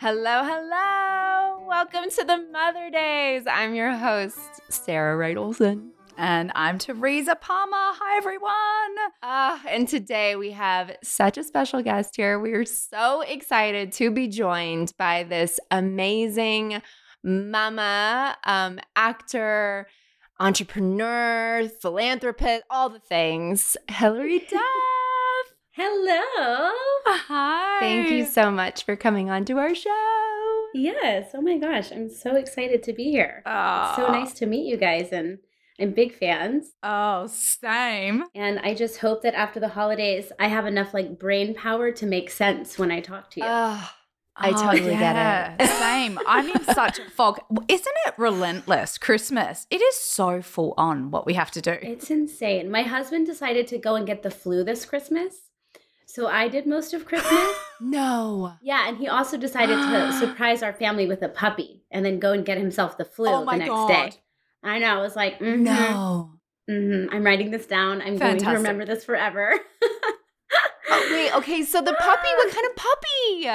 Hello, hello. Welcome to the Mother Daze. I'm your host, Sarah Wright Olsen. And I'm Teresa Palmer. Hi, everyone. Uh, and today we have such a special guest here. We are so excited to be joined by this amazing mama, um, actor, entrepreneur, philanthropist, all the things, Hilary Duff. Hello. Hi. Thank you so much for coming on to our show. Yes. Oh my gosh. I'm so excited to be here. It's so Oh. nice to meet you guys and I'm big fans. Oh, same. And I just hope that after the holidays I have enough like brain power to make sense when I talk to you. Oh, I totally get it. it. Same. I'm in such a fog. Isn't it relentless? Christmas. It is so full on what we have to do. it's insane. My husband decided to go and get the flu this Christmas. So I did most of Christmas. no. yeah, and he also decided to surprise our family with a puppy and then go and get himself the flu Oh the my next God. day. I know. I was like, mhm. No. hmm I'm writing this down. I'm going to remember this forever. Oh, wait, okay. So the puppy, what kind of puppy?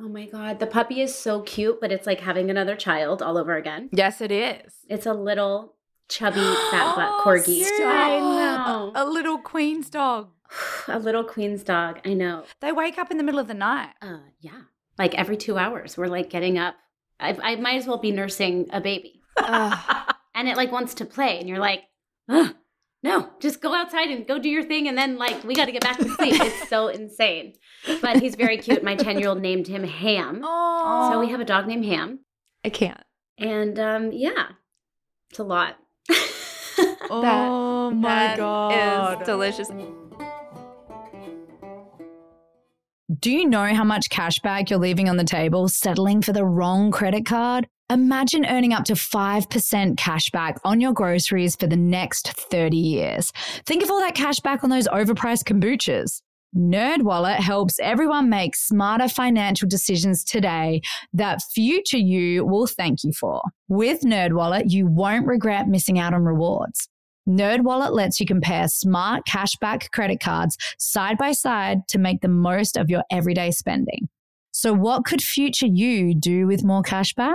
Oh my god, the puppy is so cute, but it's like having another child all over again. Yes, it is. It's a little chubby fat black Oh, corgi. stop. I know. A little queen's dog. a little queen's dog. I know. They wake up in the middle of the night. Uh, yeah, like every two hours, we're like getting up. I, I might as well be nursing a baby, and it like wants to play, and you're like, Ugh, no, just go outside and go do your thing, and then like we got to get back to sleep. it's so insane, but he's very cute. My ten year old named him Ham. Oh. So we have a dog named Ham. I can't. And um, yeah, it's a lot. Oh my That god. is delicious. Do you know how much cash back you're leaving on the table settling for the wrong credit card? Imagine earning up to 5% cash back on your groceries for the next 30 years. Think of all that cash back on those overpriced kombuchas. NerdWallet helps everyone make smarter financial decisions today that future you will thank you for. With NerdWallet, you won't regret missing out on rewards. NerdWallet lets you compare smart cashback credit cards side by side to make the most of your everyday spending. So, what could future you do with more cashback?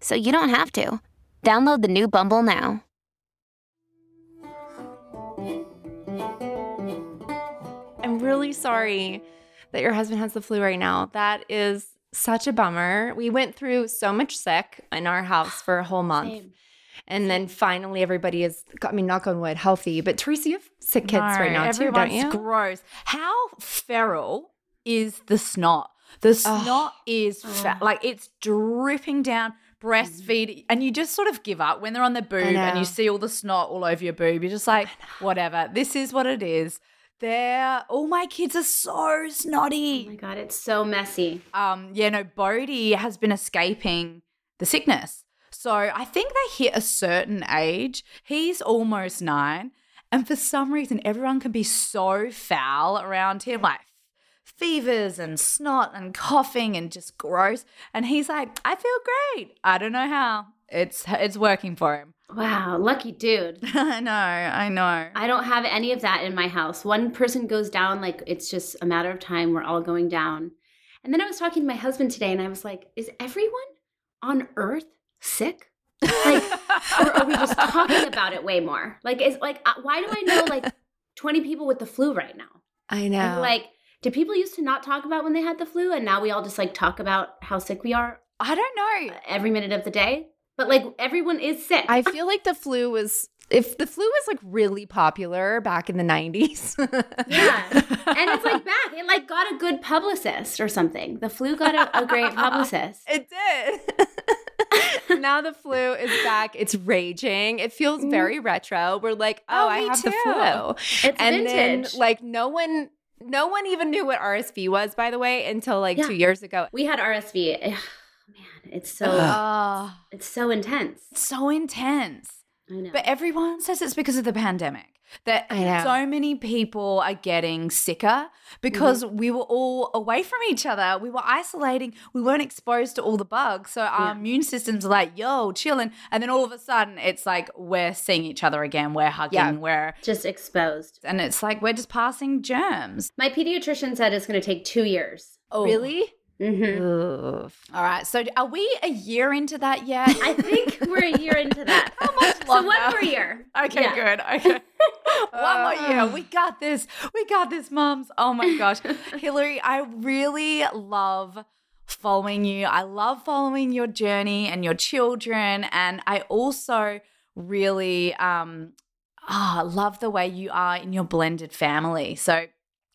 so you don't have to. Download the new Bumble now. I'm really sorry that your husband has the flu right now. That is such a bummer. We went through so much sick in our house for a whole month. Same. And then finally everybody is I mean, knock on wood, healthy. But Teresa, you have sick kids right now too, don't you? gross. How feral is the snot? The snot is fa- like it's dripping down, breastfeed, and you just sort of give up when they're on their boob and you see all the snot all over your boob. You're just like, whatever. This is what it is. They're all my kids are so Oh snotty. my god, it's so messy. um, yeah, no, Bodhi has been escaping the sickness. So I think they hit a certain age. He's almost nine. And for some reason, everyone can be so foul around him, like fevers and snot and coughing and just gross. And he's like, I feel great. I don't know how. It's it's working for him. Wow, lucky dude. I know, I know. I don't have any of that in my house. One person goes down, like it's just a matter of time. We're all going down. And then I was talking to my husband today and I was like, is everyone on earth sick? Like, or are we just talking about it way more? Like, is like, uh, why do I know like 20 people with the flu right now? I know. And like, did people used to not talk about when they had the flu and now we all just like talk about how sick we are I don't know. Uh, every minute of the day? But like, everyone is sick. I feel like the flu was if the flu was like really popular back in the 90s. Yeah. and it's like back. It like got a good publicist or something. The flu got a, a great publicist. It did. now the flu is back. It's raging. It feels mm-hmm. very retro. We're like, oh, Oh, I have the flu. It's and vintage. then like no one no one even knew what RSV was, by the way, until like Yeah. two years ago. we had RSV. Ugh, man, it's so Oh, it's so intense. it's so intense. I know. But everyone says it's because of the pandemic. That so many people are getting sicker because mm-hmm. we were all away from each other. We were isolating. We weren't exposed to all the bugs. So our Yeah. immune systems are like, yo, chilling. And then all of a sudden it's like we're seeing each other again. We're hugging. Yeah. We're just exposed. and it's like we're just passing germs. My pediatrician said it's going to take two years. Oh. Really? Hmm All right. So are we a year into that yet? I think we're a year into that. How much So one longer? more year. Okay, Yeah. good. Okay. One more year. We got this. We got this, moms. Oh my gosh. Hilary, I really love following you. I love following your journey and your children. And I also really um ah, love the way you are in your blended family. So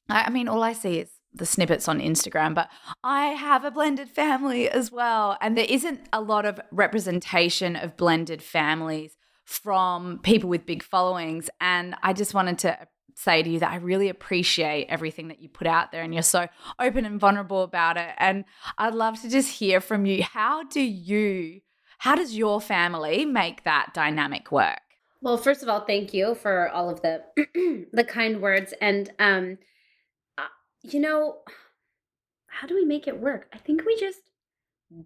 I, I mean, all I see is the snippets on Instagram, but I have a blended family as well. And there isn't a lot of representation of blended families from people with big followings. And I just wanted to say to you that I really appreciate everything that you put out there and you're so open and vulnerable about it. And I'd love to just hear from you. How do you, how does your family make that dynamic work? Well, first of all, thank you for all of the the kind words and um you know, how do we make it work? I think we just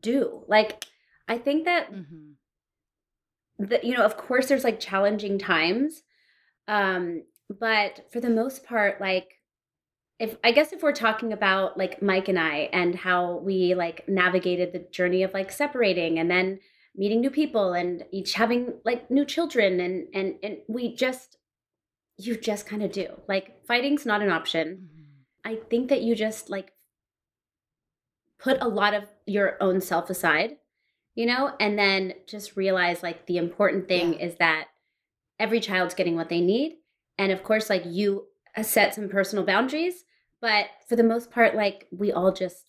do. Like I think that Mm-hmm. that you know of course there's like challenging times um but for the most part like if i guess if we're talking about like mike and i and how we like navigated the journey of like separating and then meeting new people and each having like new children and and and we just you just kind of do like fighting's not an option I think that you just like put a lot of your own self aside, you know, and then just realize like the important thing is that every child's getting what they need. And of course, like you uh, set some personal boundaries, but for the most part, like we all just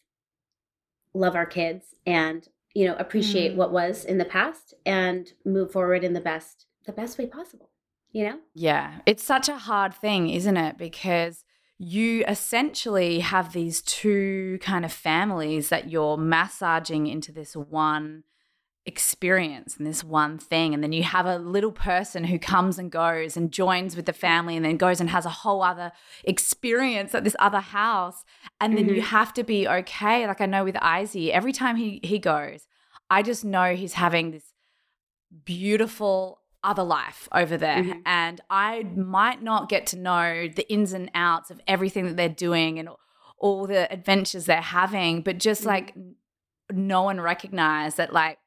love our kids and, you know, appreciate Mm. what was in the past and move forward in the best, the best way possible, you know? Yeah, it's such a hard thing, isn't it? Because you essentially have these two kind of families that you're massaging into this one experience and this one thing. And then you have a little person who comes and goes and joins with the family and then goes and has a whole other experience at this other house. And then you Mhm. have to be okay. Like I know with Izzy, every time he, he goes, I just know he's having this beautiful other life over there. Mhm. And I might not get to know the ins and outs of everything that they're doing and all the adventures they're having, but just Mhm. like know and recognize that, like,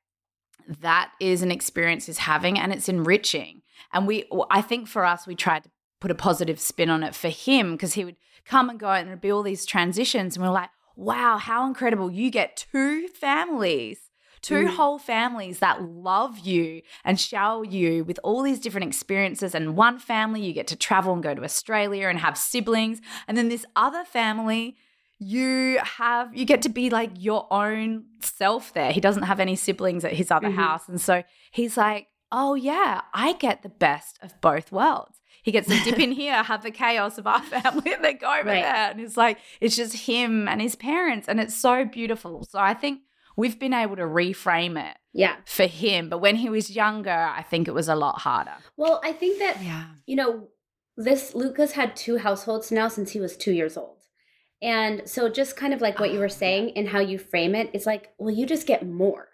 that is an experience is having and it's enriching. And we, I think for us, we tried to put a positive spin on it for him because he would come and go and there'd be all these transitions. And we're like, wow, how incredible. You get two families, two Mm. whole families that love you and shower you with all these different experiences. And one family, you get to travel and go to Australia and have siblings. And then this other family, you have you get to be like your own self there. He doesn't have any siblings at his other Mhm. house. And so he's like, "Oh yeah, I get the best of both worlds." He gets to dip in here, have the chaos of our family, and then go over Right. there. And it's like it's just him and his parents, and it's so beautiful. So I think we've been able to reframe it Yeah. for him. But when he was younger, I think it was a lot harder. Well, I think that Yeah. you know, this Luca's had two households now since he was two years old. And so just kind of like what you were saying and how you frame it is like, well, you just get more.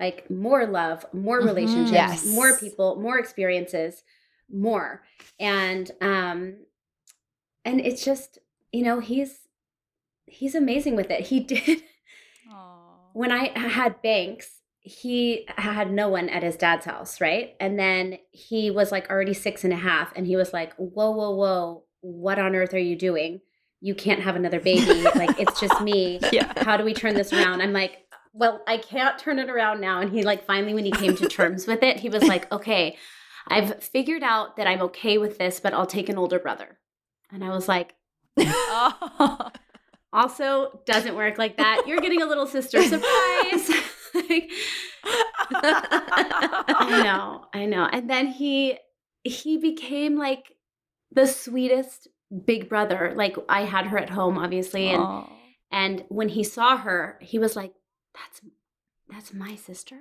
Like more love, more Mhm. relationships, Yes. more people, more experiences, more. And um and it's just, you know, he's he's amazing with it. He did when I had Banks, he had no one at his dad's house, right? And then he was like already six and a half, and he was like, Whoa, whoa, whoa, what on earth are you doing? You can't have another baby. like, it's just me. Yeah. How do we turn this around? I'm like, Well, I can't turn it around now. And he, like, finally, when he came to terms with it, he was like, Okay, I've figured out that I'm okay with this, but I'll take an older brother. And I was like, Oh. also doesn't work like that. You're getting a little sister surprise. Like, I know, I know. And then he he became like the sweetest big brother. Like I had her at home, obviously, and Oh. and when he saw her, he was like, "That's that's my sister."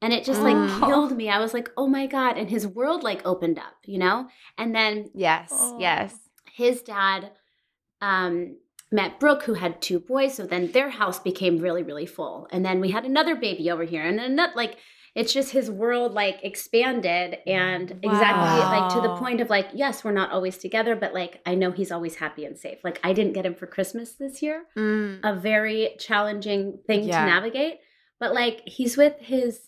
And it just like Mm. killed me. I was like, "Oh my god!" And his world like opened up, you know. And then Yes. Oh. Yes. his dad um, met Brooke, who had two boys. So then their house became really, really full. And then we had another baby over here, and then not like it's just his world like expanded and exactly like to the point of like, yes, we're not always together, but like I know he's always happy and safe. Like I didn't get him for Christmas this year, Mm. a very challenging thing Yeah. to navigate. But like he's with his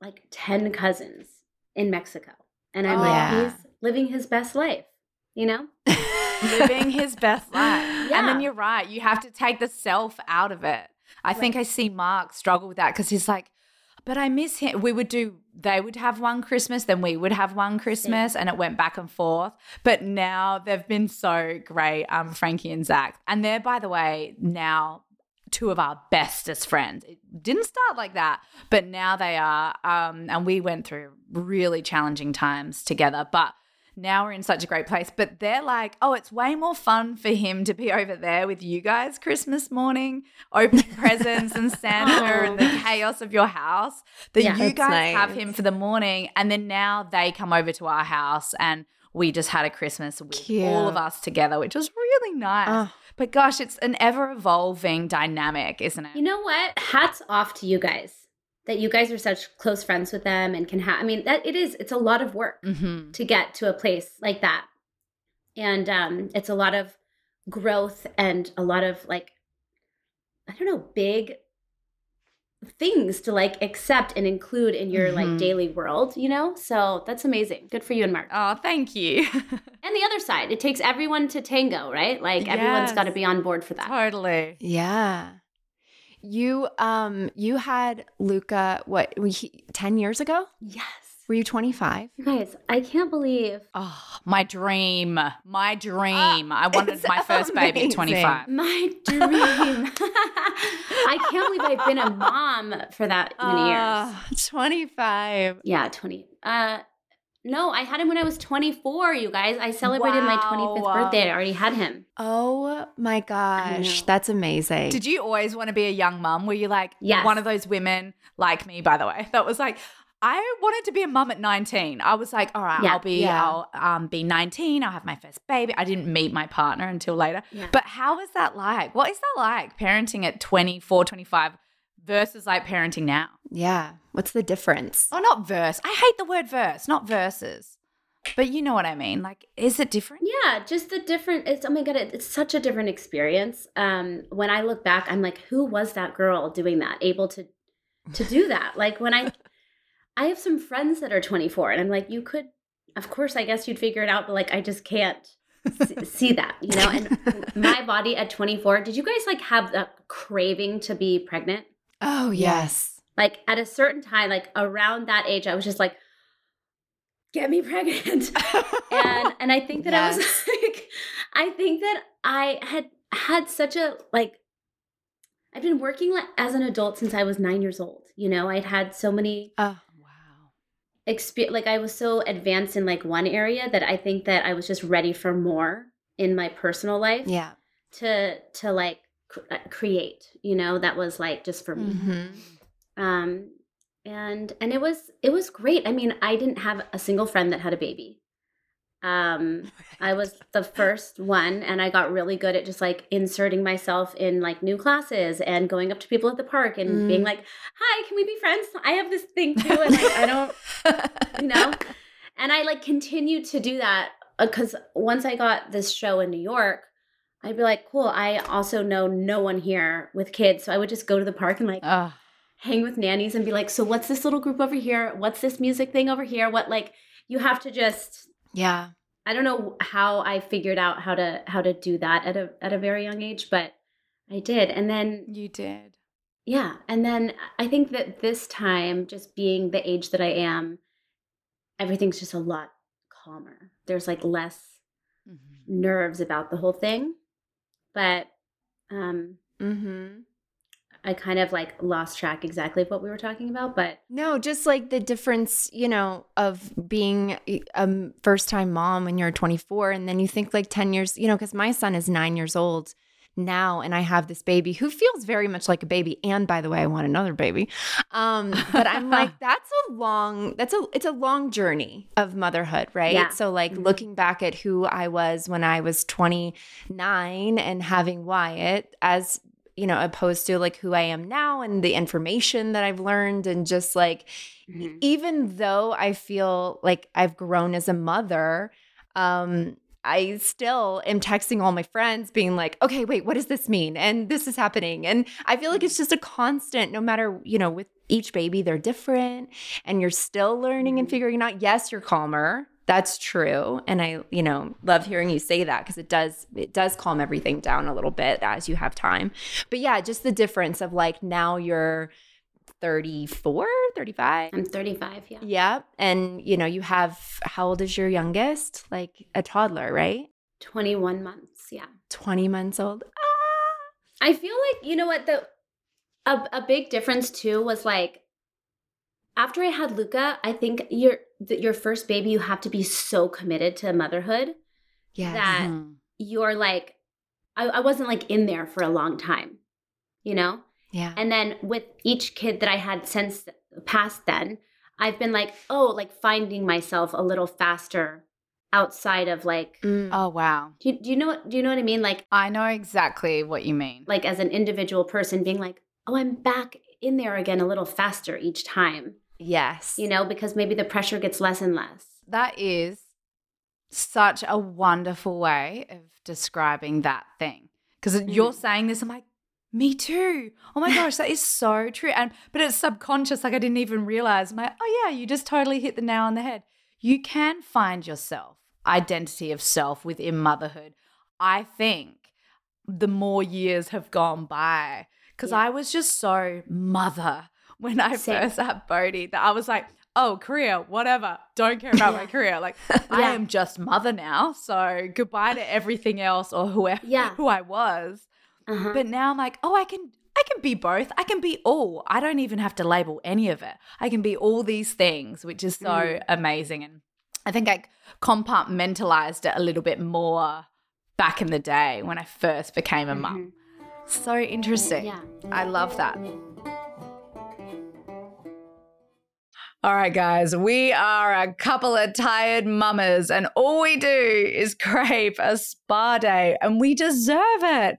like 10 cousins in Mexico. And I'm Oh. like, Yeah. he's living his best life, you know? living his best life. And then you're right. You have to take the self out of it. I think I see Mark struggle with that because he's like, but I miss him. We would do, they would have one Christmas, then we would have one Christmas, and it went back and forth. But now they've been so great, um, Frankie and Zach. And they're, by the way, now two of our bestest friends. It didn't start like that, but now they are. Um, and we went through really challenging times together. But now we're in such a great place. But they're like, oh, it's way more fun for him to be over there with you guys Christmas morning, opening presents and Santa and the chaos of your house. That Yeah. you That's guys have him for the morning. And then now they come over to our house and we just had a Christmas with all of us together, which was really nice. Oh. But gosh, it's an ever evolving dynamic, isn't it? You know what? Hats off to you guys that you guys are such close friends with them and can have. I mean, that it is. It's a lot of work mm-hmm. to get to a place like that, and um, it's a lot of growth and a lot of like, I don't know, big things to like accept and include in your Mhm. like daily world. You know, so that's amazing. Good for you and Mark. Oh, thank you. And the other side, it takes everyone to tango, right? Like everyone's got to be on board for that. totally. Yeah. You um you had Luca what we, he- 10 years ago? Yes. Were you 25? You guys, I can't believe Oh, my dream. My dream. I wanted my first baby at 25. My dream. I can't believe I've been a mom for that many years. Ah, 25. Yeah, 20. Uh no, I had him when I was 24, you guys. I celebrated my 25th Wow. birthday. I already had him. Oh my gosh, that's amazing. Did you always want to be a young mum? Were you like Yes. one of those women like me, by the way, that was like, I wanted to be a mum at 19. I was like, all right, Yeah. I'll be Yeah. I'll um, be 19. I'll have my first baby. I didn't meet my partner until later. Yeah. But how is that like? What is that like parenting at 24, 25 versus like parenting now? Yeah. What's the difference? Oh, not verse. I hate the word verse, not verses. But you know what I mean. Like, is it different? Yeah, just the different it's oh my god, it, it's such a different experience. Um when I look back, I'm like who was that girl doing that, able to to do that? Like when I I have some friends that are 24 and I'm like you could of course I guess you'd figure it out, but like I just can't s- see that, you know? And my body at 24, did you guys like have that craving to be pregnant? Oh, yes. Like at a certain time, like around that age, I was just like, get me pregnant. and and I think that I was like, I think that I had had such a like I've been working like, as an adult since I was nine years old. You know, I'd had so many Oh, wow. experience like I was so advanced in like one area that I think that I was just ready for more in my personal life yeah. to to like cr- create, you know, that was like just for me Mhm. um and and it was it was great i mean i didn't have a single friend that had a baby Um, I was the first one, and I got really good at just like inserting myself in like new classes and going up to people at the park and Mm. being like, "Hi, can we be friends? I have this thing too," and like I don't, you know. And I like continued to do that because once I got this show in New York, I'd be like, "Cool, I also know no one here with kids," so I would just go to the park and like Ugh. hang with nannies and be like, so what's this little group over here? What's this music thing over here? What like you have to just Yeah. I don't know how I figured out how to how to do that at a at a very young age, but I did. And then You did. yeah, and then I think that this time just being the age that I am, everything's just a lot calmer. There's like less Mm-hmm. nerves about the whole thing. But um Mm-hmm. I kind of like lost track exactly of what we were talking about, but No, just like the difference, you know, of being a first time mom when you're 24 and then you think like 10 years, you know, because my son is nine years old now and I have this baby who feels very much like a baby. And by the way, I want another baby. Um, but I'm like, that's a long, that's a, it's a long journey of motherhood, right? Yeah. So like Mhm. looking back at who I was when I was 29 and having Wyatt as you know, opposed to like who I am now and the information that I've learned and just like Mhm. even though I feel like I've grown as a mother, um, I still am texting all my friends being like, okay, wait, what does this mean? And this is happening. And I feel like it's just a constant, no matter, you know, with each baby, they're different and you're still learning and Mhm. figuring out. Yes, you're calmer. That's true. And I, you know, love hearing you say that because it does, it does calm everything down a little bit as you have time. But yeah, just the difference of like now you're 34, 35. I'm 35, yeah. Yeah. And, you know, you have, how old is your youngest? Like a toddler, right? 21 months, yeah. 20 months old. Ah! I feel like you know what the a, a big difference too was like after I had Luca, I think your your first baby you have to be so committed to motherhood Yeah. that Mhm. you're like I, I wasn't like in there for a long time, you know? Yeah. And then with each kid that I had since past then, I've been like, oh, like finding myself a little faster outside of like Mm. Oh wow. do you, do you know what do you know what I mean? Like I know exactly what you mean. like as an individual person being like, oh, I'm back in there again a little faster each time, yes. you know, because maybe the pressure gets less and less. That is such a wonderful way of describing that thing. Because you're Mhm. saying this, I'm like, me too. Oh my gosh, that is so true. And but it's subconscious, like I didn't even realize. I'm like, oh yeah, you just totally hit the nail on the head. You can find yourself, identity of self within motherhood. I think the more years have gone by, because Yeah. I was just so mother when I Same. first had Bodhi that I was like, oh, career, whatever. Don't care about my career. Like, I am just mother now. So goodbye to everything else or whoever Yeah. who I was. Uh-huh. But now I'm like, oh, I can I can be both. I can be all. I don't even have to label any of it. I can be all these things, which is so Mm. amazing. And I think I compartmentalized it a little bit more back in the day when I first became a mum. So interesting. Yeah. I love that. All right, guys, we are a couple of tired mamas, and all we do is crave a spa day, and we deserve it.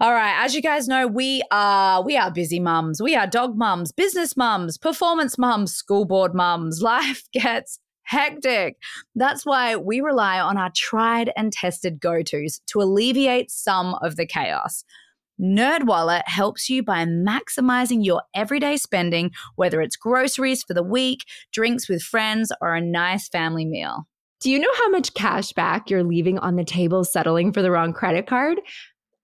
All right, as you guys know, we are we are busy mums. We are dog mums, business mums, performance mums, school board mums. Life gets hectic. That's why we rely on our tried and tested go-tos to alleviate some of the chaos. NerdWallet helps you by maximizing your everyday spending, whether it's groceries for the week, drinks with friends, or a nice family meal. Do you know how much cash back you're leaving on the table settling for the wrong credit card?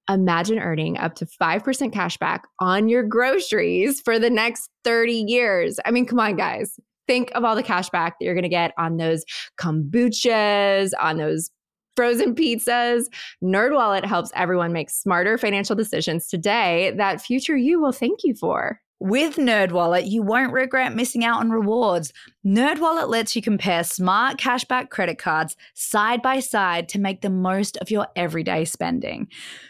Imagine earning up to 5% cash back on your groceries for the next 30 years. I mean, come on, guys. Think of all the cash back that you're going to get on those kombuchas, on those frozen pizzas. NerdWallet helps everyone make smarter financial decisions today that future you will thank you for. With NerdWallet, you won't regret missing out on rewards. NerdWallet lets you compare smart cashback credit cards side by side to make the most of your everyday spending.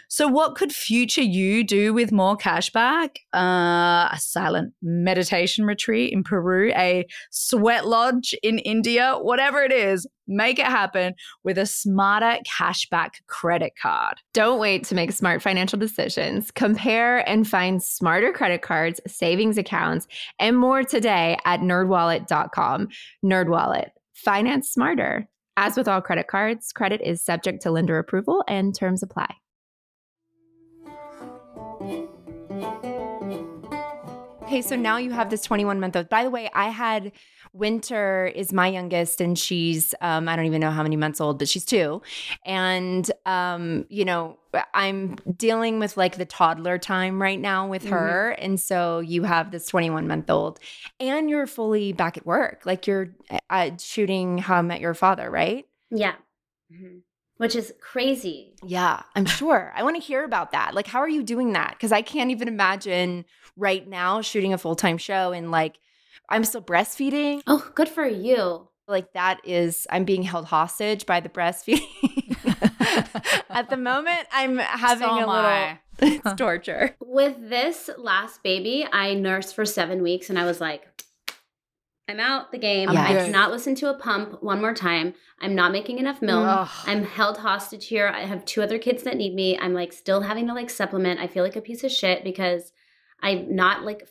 So, what could future you do with more cashback? Uh, a silent meditation retreat in Peru, a sweat lodge in India, whatever it is, make it happen with a smarter cashback credit card. Don't wait to make smart financial decisions. Compare and find smarter credit cards, savings accounts, and more today at nerdwallet.com. Nerdwallet, finance smarter. As with all credit cards, credit is subject to lender approval and terms apply. Okay, so now you have this 21 month old. By the way, I had Winter is my youngest, and she's um, I don't even know how many months old, but she's two, and um, you know I'm dealing with like the toddler time right now with mm-hmm. her, and so you have this 21 month old, and you're fully back at work, like you're uh, shooting How I Met Your Father, right? Yeah. Mm-hmm which is crazy. Yeah, I'm sure. I want to hear about that. Like, how are you doing that? Because I can't even imagine right now shooting a full time show and like I'm still breastfeeding. Oh, good for you. Like, that is, I'm being held hostage by the breastfeeding. At the moment, I'm having so a little. It's torture. With this last baby, I nursed for seven weeks and I was like, I'm out the game. Yes. I cannot listen to a pump one more time. I'm not making enough milk. Ugh. I'm held hostage here. I have two other kids that need me. I'm like still having to like supplement. I feel like a piece of shit because I'm not like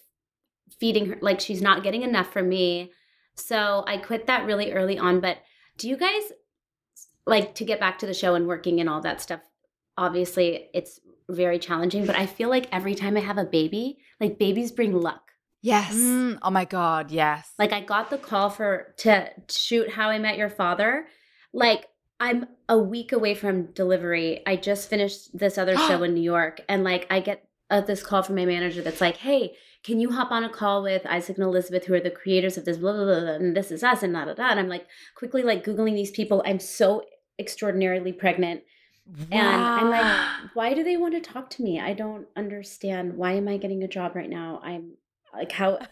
feeding her like she's not getting enough from me. So I quit that really early on, but do you guys like to get back to the show and working and all that stuff? Obviously, it's very challenging, but I feel like every time I have a baby, like babies bring luck. Yes. Mm, oh my God. Yes. Like I got the call for to shoot How I Met Your Father. Like I'm a week away from delivery. I just finished this other show in New York, and like I get uh, this call from my manager that's like, "Hey, can you hop on a call with Isaac and Elizabeth, who are the creators of this blah blah blah, and this is us and da da da." And I'm like quickly like googling these people. I'm so extraordinarily pregnant. Wow. And I'm like, why do they want to talk to me? I don't understand. Why am I getting a job right now? I'm like how uh,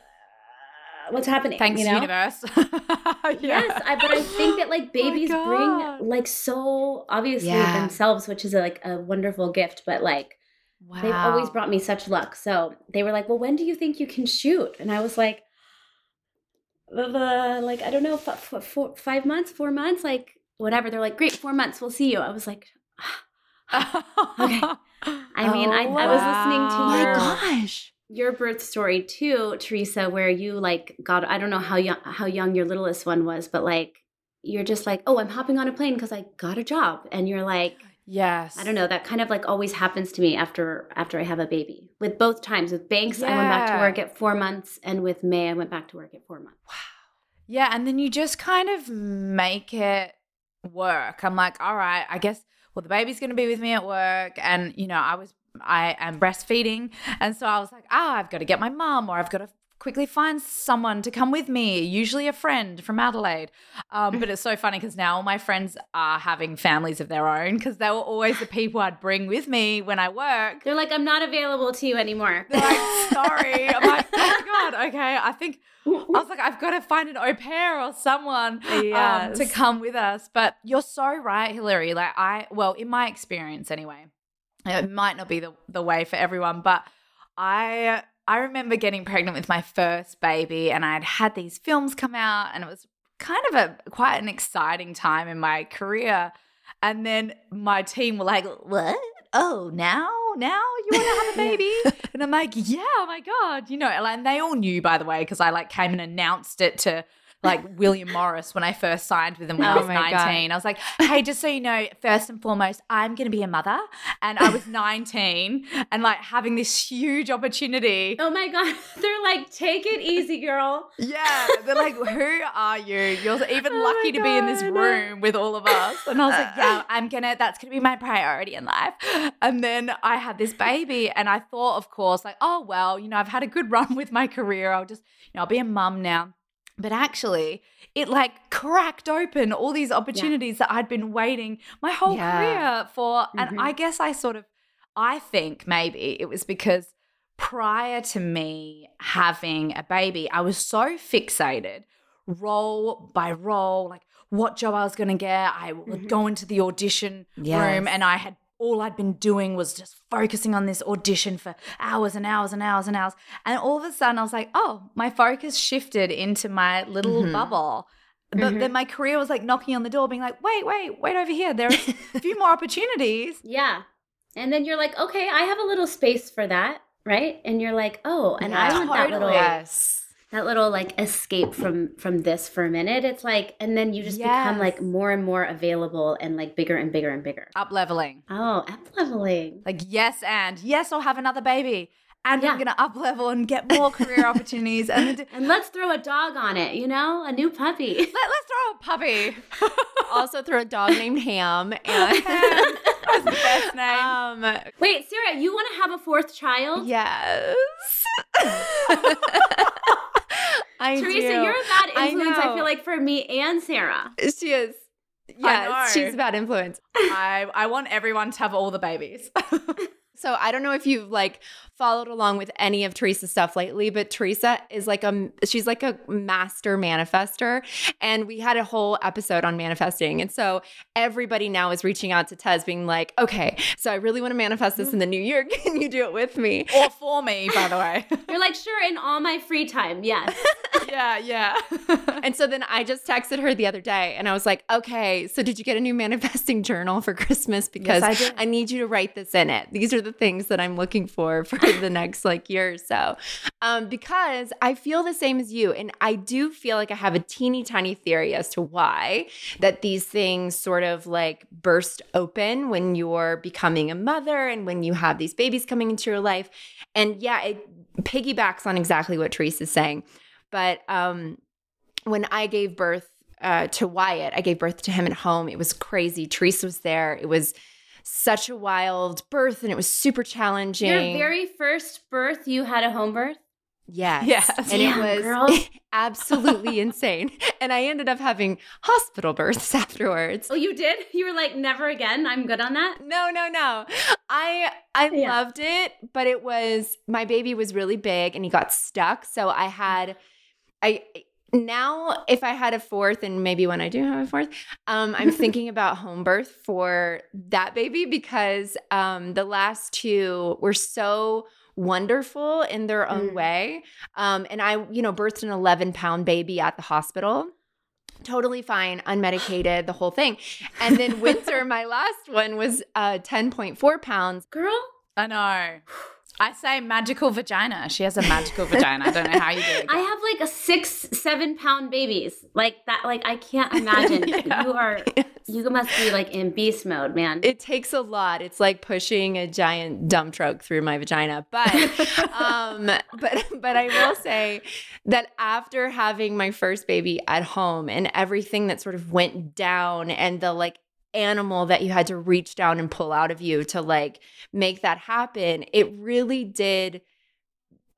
what's happening thanks you know? universe yeah. yes I, but i think that like oh babies oh bring like so obviously yeah. themselves which is a, like a wonderful gift but like wow. they've always brought me such luck. So they were like well when do you think you can shoot? And i was like like i don't know f- f- four, five months four months like whatever. They're like great four months we'll see you. I was like okay. I mean oh, I. I was listening to your oh my gosh. your birth story too, Teresa, where you like got I don't know how young how young your littlest one was, but like you're just like, oh, I'm hopping on a plane because I got a job, and you're like, yes, I don't know. That kind of like always happens to me after after I have a baby. With both times, with Banks, yeah. I went back to work at four months, and with Mae, I went back to work at four months. Wow. Yeah, and then you just kind of make it work. I'm like, all right, I guess well, the baby's going to be with me at work. And, you know, I was, I am breastfeeding. And so I was like, ah, I've got to get my mom or I've got to quickly find someone to come with me, usually a friend from Adelaide. Um, but it's so funny because now all my friends are having families of their own because they were always the people I'd bring with me when I work. They're like, I'm not available to you anymore. They're like, sorry. I'm like, oh my God, okay. I think I was like, I've got to find an au pair or someone um, to come with us. But you're so right, Hilary. Like I, well, in my experience anyway, it might not be the, the way for everyone, but I I remember getting pregnant with my first baby and I'd had these films come out and it was kind of a quite an exciting time in my career. And then my team were like, What? Oh, now? Now you want to have a baby? and I'm like, Yeah, oh my God. You know, and they all knew, by the way, because I like came and announced it to like William Morris when I first signed with him when I Oh was my God. 19. I was like, hey, just so you know, first and foremost, I'm going to be a mother. And I was 19 and like having this huge opportunity. Oh my God. They're like, take it easy, girl. Yeah. They're like, who are you? You're even Oh lucky to be in this room with all of us. And I was like, yeah, I'm going to, that's going to be my priority in life. And then I had this baby and I thought, of course, like, oh, well, you know, I've had a good run with my career. I'll just, you know, I'll be a mum now. But actually, it like cracked open all these opportunities that I'd been waiting my whole Yeah. career for. And Mhm. I guess I sort of, I think maybe it was because prior to me having a baby, I was so fixated role by role, like what job I was going to get. I would Mhm. go into the audition Yes. room and I had all I'd been doing was just focusing on this audition for hours and hours and hours and hours. And all of a sudden I was like, oh, my focus shifted into my little Mhm. bubble. But then my career was like knocking on the door, being like, wait, wait, wait over here. There's a few more opportunities. Yeah. And then you're like, okay, I have a little space for that, right? And you're like, oh, and I Yeah. want that little Totally. Yes. That little like escape from from this for a minute. It's like, and then you just become like more and more available and like bigger and bigger and bigger. Up leveling. Oh, up leveling. Like, yes, and yes, I'll have another baby. And Yeah. I'm going to up level and get more career opportunities. And And let's throw a dog on it, you know, a new puppy. Let, let's throw a puppy. Also throw a dog named Ham and That's the best name. um Wait, Sarah, you want to have a fourth child? yes. I Teresa, do. you're a bad influence. I, know. feel like for me and Sarah. She is. Yes, know. she's a bad influence. I, I want everyone to have all the babies. So I don't know if you've like followed along with any of Teresa's stuff lately, but Teresa is like a she's like a master manifester. And we had a whole episode on manifesting. And so everybody now is reaching out to Tez being like, okay, so I really want to manifest this in the new year. Can you do it with me? or for me, by the way. You're like, sure, in all my free time, yes. yeah, yeah. And so then I just texted her the other day and I was like, okay, so did you get a new manifesting journal for Christmas? Because I. I need you to write this in it. These are the things that I'm looking for for the next like year or so. Um, because I feel the same as you. And I do feel like I have a teeny tiny theory as to why that these things sort of like burst open when you're becoming a mother and when you have these babies coming into your life. And yeah, it piggybacks on exactly what Teresa's saying. But um, when I gave birth uh, to Wyatt, I gave birth to him at home. It was crazy. Teresa was there. It was such a wild birth and it was super challenging. Your very first birth, you had a home birth? Yes. Yes. And Damn, it was girl. absolutely insane. And I ended up having hospital births afterwards. Oh, you did? You were like, never again. I'm good on that. No, no, no. I I Yeah. loved it, but it was my baby was really big and he got stuck. So I had I now if I had a fourth and maybe when I do have a fourth, um, I'm thinking about home birth for that baby because um the last two were so wonderful in their own Mm. way. Um, and I, you know, birthed an 11 pound baby at the hospital. Totally fine, unmedicated, the whole thing. And then Winter, my last one, was uh, 10.4 pounds. Girl, I know. I say magical vagina. She has a magical vagina. I don't know how you do it. I have like a six, seven pound babies. Like that, like I can't imagine. Yeah. You are, you must be like in beast mode, man. It takes a lot. It's like pushing a giant dump truck through my vagina. But um but but I will say that after having my first baby at home and everything that sort of went down and the like animal that you had to reach down and pull out of you to like make that happen. It really did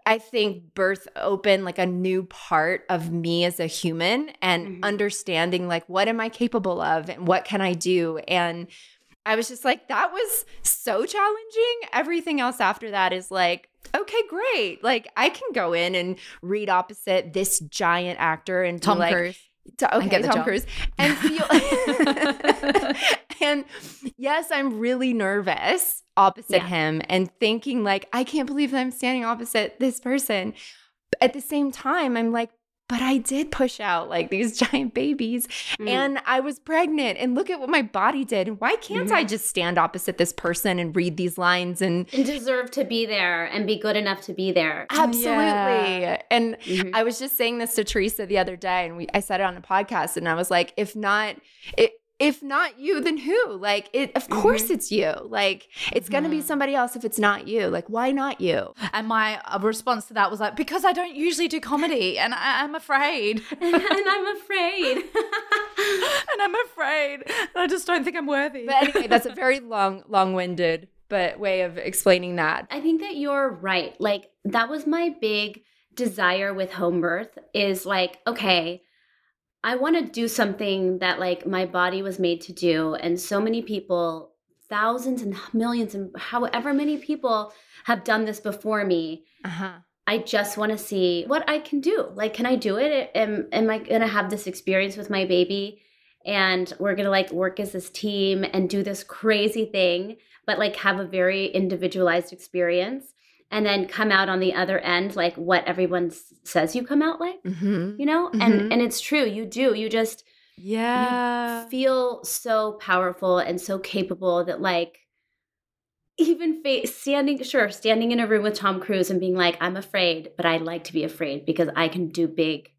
I think birth open like a new part of me as a human and Mhm. understanding like what am I capable of and what can I do and I was just like that was so challenging. Everything else after that is like okay, great. Like I can go in and read opposite this giant actor and Tom like, Cruise. To, okay, get the Tom job. Cruise, and feel. and yes, I'm really nervous opposite Yeah. him and thinking like, I can't believe that I'm standing opposite this person. But at the same time, I'm like, but I did push out like these giant babies Mm. and I was pregnant and look at what my body did. And why can't I just stand opposite this person and read these lines and and deserve to be there and be good enough to be there. absolutely. Yeah. And Mhm. I was just saying this to Teresa the other day, and we I said it on a podcast, and I was like, if not, it, if not you, then who? Like, it of course it's you. Like, it's gonna be Mhm. somebody else if it's not you. Like, why not you? And my uh, response to that was like, because I don't usually do comedy and I- I'm afraid. and I'm afraid. and I'm afraid. And I just don't think I'm worthy. But anyway, that's a very long, long-winded but way of explaining that. I think that you're right. Like that was my big desire with home birth is like, okay, I want to do something that like my body was made to do and so many people, thousands and millions and however many people have done this before me. Uh huh. I just want to see what I can do. Like, can I do it? Am, am I going to have this experience with my baby? And we're going to like work as this team and do this crazy thing, but like have a very individualized experience and then come out on the other end like what everyone s- says you come out like, Mm-hmm. you know? Mhm. And and it's true, you do. You just yeah. you feel so powerful and so capable that like even fa- standing sure standing in a room with tom cruise and being like i'm afraid but i like to be afraid because i can do big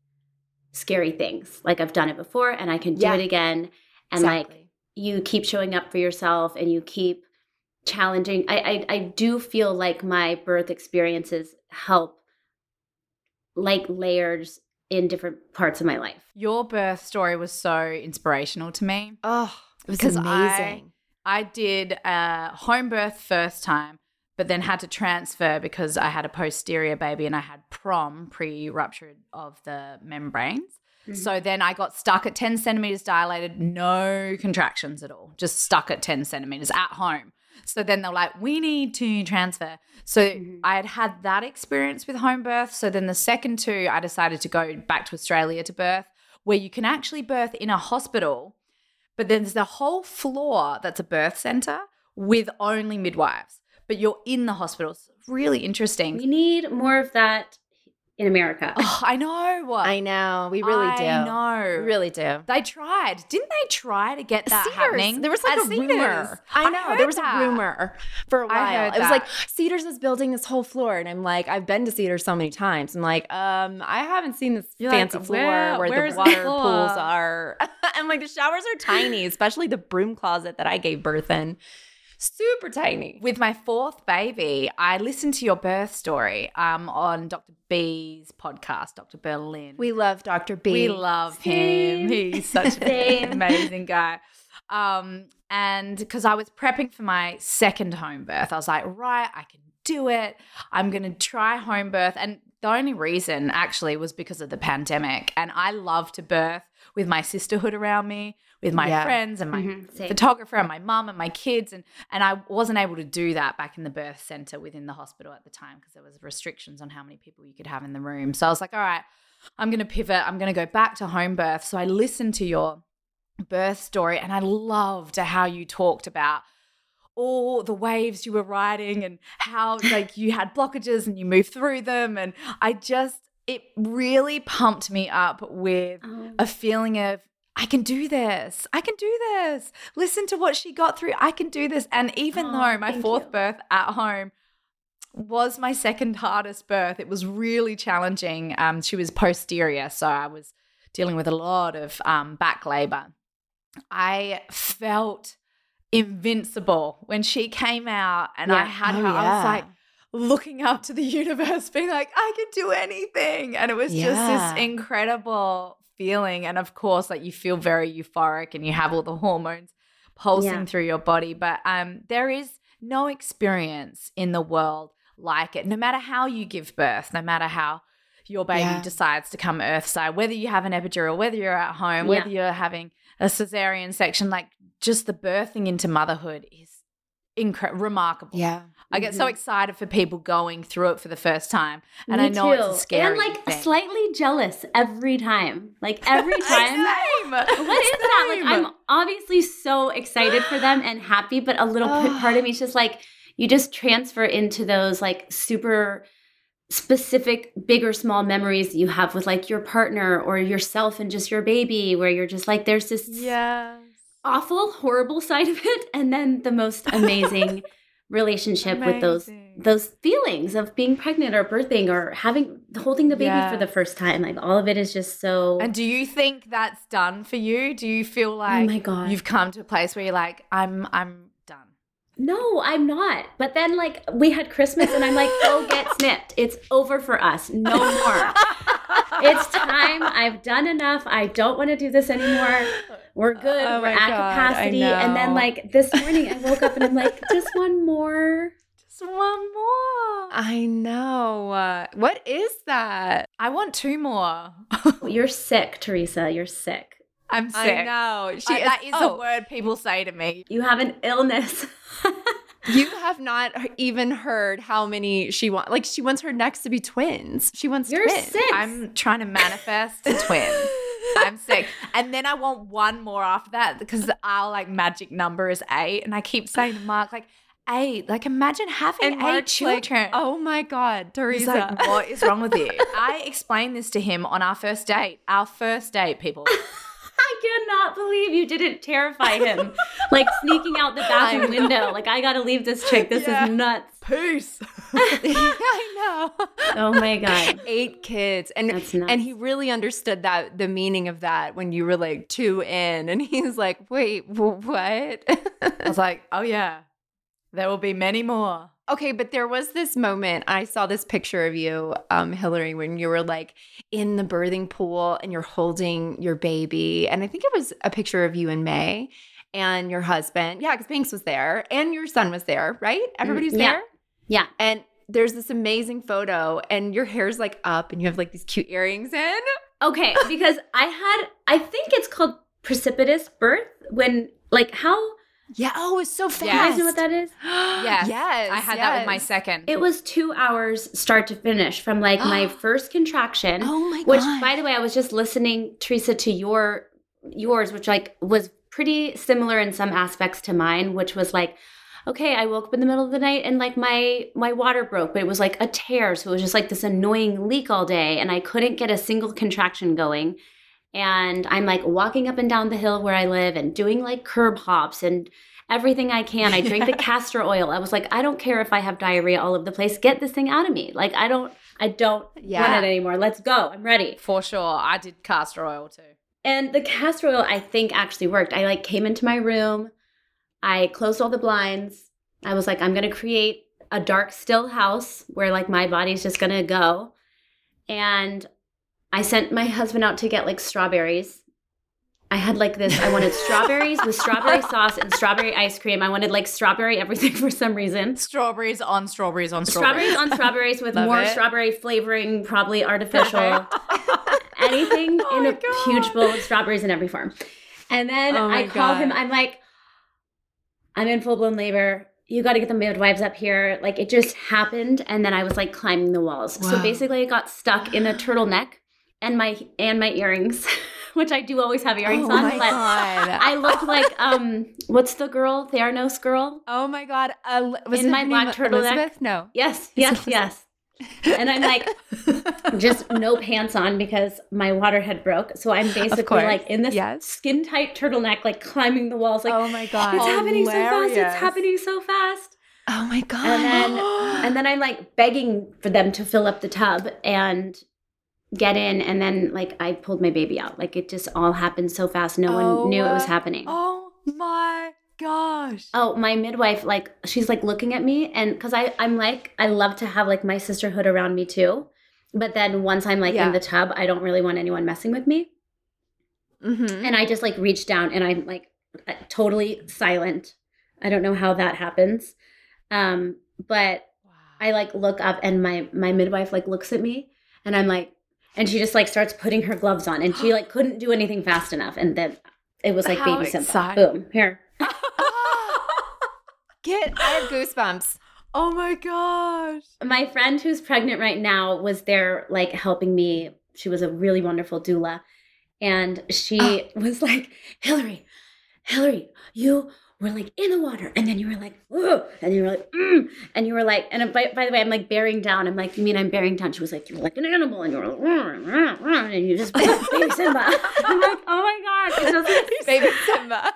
scary things like i've done it before and i can do Yeah. it again and like you keep showing up for yourself and you keep challenging I, I i do feel like my birth experiences help like layers in different parts of my life Your birth story was so inspirational to me. oh, it was Because I- amazing. I did a home birth first time, but then had to transfer because I had a posterior baby and I had prom pre rupture of the membranes. Mm-hmm. So then I got stuck at 10 centimeters dilated, no contractions at all, just stuck at 10 centimeters at home. So then they're like, we need to transfer. So Mhm. I had had that experience with home birth. So then the second two, I decided to go back to Australia to birth, where you can actually birth in a hospital, but then there's a whole floor that's a birth center with only midwives, but you're in the hospital. It's really interesting. we need more of that in america Oh, I know. What I know. We really do. I know. We really do. They tried. Didn't they try to get that Cedars. happening? There was like At a Cedars. rumor. I know. heard there was that. a rumor for a while. It was like that. Cedars is building this whole floor, and I'm like, I've been to Cedars so many times. I'm like, um, I haven't seen this You're like, fancy floor where- where, the water pools are. I'm like, the showers are tiny, especially the broom closet that I gave birth in. Super tiny. With my fourth baby, I listened to your birth story um, on Dr. B's podcast, Dr. Berlin. We love Dr. B. We love him. He's such an amazing guy. Um, and because I was prepping for my second home birth, I was like, right, I can do it. I'm going to try home birth. And the only reason actually was because of the pandemic. And I love to birth with my sisterhood around me, with my Yeah. friends and my Mhm, photographer and my mum and my kids and and I wasn't able to do that back in the birth center within the hospital at the time because there was restrictions on how many people you could have in the room. So I was like, all right, I'm going to pivot. I'm going to go back to home birth. So I listened to your birth story and I loved how you talked about all the waves you were riding and how like you had blockages and you moved through them and I just it really pumped me up with Oh. a feeling of I can do this. I can do this. Listen to what she got through. I can do this. And even Oh, though my fourth you. birth at home was my second hardest birth, it was really challenging. Um, she was posterior, so I was dealing with a lot of um, back labor. I felt invincible when she came out and I Yeah. had Oh, her. I was like, looking up to the universe, being like, I can do anything. And it was just this incredible feeling. And of course, like you feel very euphoric and you have all the hormones pulsing Yeah. through your body. But um, there is no experience in the world like it. No matter how you give birth, no matter how your baby Yeah. decides to come earthside, whether you have an epidural, whether you're at home, Yeah. whether you're having a cesarean section, like just the birthing into motherhood is incre- remarkable. Yeah. I get so Mhm. excited for people going through it for the first time. And I Me know it's too. a scary and like thing. slightly jealous every time. Like every time. Same. What is that? Like I'm obviously so excited for them and happy, but a little part of me is just like you just transfer into those like super specific big or small memories that you have with like your partner or yourself and just your baby where you're just like there's this Yes. awful horrible side of it and then the most amazing relationship with those those feelings of being pregnant or birthing or having holding the baby Yeah. for the first time like all of it is just so And do you think that's done for you? Do you feel like Oh my God. you've come to a place where you're like, I'm I'm done. No, I'm not. But then, like, we had Christmas, and I'm like, go get snipped. It's over for us. No more. it's time. I've done enough. I don't want to do this anymore. We're good. Oh We're at God, capacity. And then, like, this morning, I woke up and I'm like, just one more. Just one more. I know. Uh, what is that? I want two more. You're sick, Teresa. You're sick. I'm sick. I know. She I- is, that is oh, a word people say to me. You have an illness. You have not even heard how many she wants. Like she wants her next to be twins. She wants You're twins. sick. I'm trying to manifest a twin. I'm sick. And then I want one more after that because our like magic number is eight. And I keep saying to Mark, like, eight. Like imagine having And eight Mark's like, children. oh my God, He's Teresa. like, what is wrong with you? I explained this to him on our first date. Our first date, people. I cannot believe you didn't terrify him. like sneaking out the bathroom window. Like, I got to leave this chick. This Yeah. is nuts. Peace. I know. Oh my God. Eight kids. And and he really understood that the meaning of that when you were like two in. And he's like, wait, wh- what? I was like, oh yeah, there will be many more. Okay, but there was this moment. I saw this picture of you, um, Hilary, when you were like in the birthing pool and you're holding your baby. And I think it was a picture of you in Mae and your husband. Yeah, because Banks was there and your son was there, right? Everybody's yeah. there. Yeah. And there's this amazing photo, and your hair's like up and you have like these cute earrings in. Okay, because I had, I think it's called precipitous birth when, like, how, Yeah. Oh, it's so fast. you guys know what that is? Yes. yes. I had that with my second. It was two hours start to finish from like my first contraction. Oh my god. Which, by the way, I was just listening, Teresa, to your yours, which like was pretty similar in some aspects to mine, which was like, okay, I woke up in the middle of the night and like my my water broke, but it was like a tear, so it was just like this annoying leak all day, and I couldn't get a single contraction going. And I'm like walking up and down the hill where I live and doing like curb hops and everything I can. I drink the castor oil. I was like, I don't care if I have diarrhea all over the place. Get this thing out of me. Like I don't I don't Yeah. want it anymore. Let's go. I'm ready. For sure. I did castor oil too. And the castor oil I think actually worked. I like came into my room, I closed all the blinds. I was like, I'm gonna create a dark, still house where like my body's just gonna go. And I sent my husband out to get like strawberries. I had like this, I wanted strawberries with strawberry sauce and strawberry ice cream. I wanted like strawberry everything for some reason. Strawberries on strawberries on strawberries. Strawberries on strawberries with Love more it. strawberry flavoring, probably artificial. Anything Oh in a God. huge bowl of strawberries in every form. And then Oh I call him, I'm like, I'm in full blown labor. You got to get the midwives up here. Like it just happened. And then I was like climbing the walls. So basically, I got stuck in a turtleneck and my and my earrings, which I do always have earrings oh on. my but god. I looked like um, what's the girl? Theranos girl. oh my god. Uh, was In my name black turtleneck? Elizabeth? No. Yes, yes, yes. And I'm like, just no pants on because my water had broke. So I'm basically like in this yes. skin tight turtleneck, like climbing the walls. Like, oh my god. it's happening so fast. It's happening so fast. Oh my god. And then, and then I'm like begging for them to fill up the tub and get in. And then like I pulled my baby out. Like it just all happened so fast. No Oh, one knew it was happening. oh my gosh. Oh, my midwife, like she's like looking at me, and because I I'm like I love to have like my sisterhood around me too, but then once I'm like Yeah. in the tub, I don't really want anyone messing with me, Mhm. and I just like reach down and I'm like uh, totally silent. I don't know how that happens. Um, but I like look up and my my midwife like looks at me and I'm like and she just like starts putting her gloves on and she like couldn't do anything fast enough and then it was like How baby Simba. Boom. Here. Get I have goosebumps. oh my gosh. My friend who's pregnant right now was there like helping me. She was a really wonderful doula. And she oh. was like, Hilary, Hilary, you were like in the water. And then you were like, Ugh, and you were like, mm. and you were like, and by, by the way, I'm like bearing down. I'm like, you mean I'm bearing down? She was like, you're like an animal. And you were like, "Rah, rah, rah," and you just, baby Simba. I'm like, oh my God. It doesn't Baby Simba.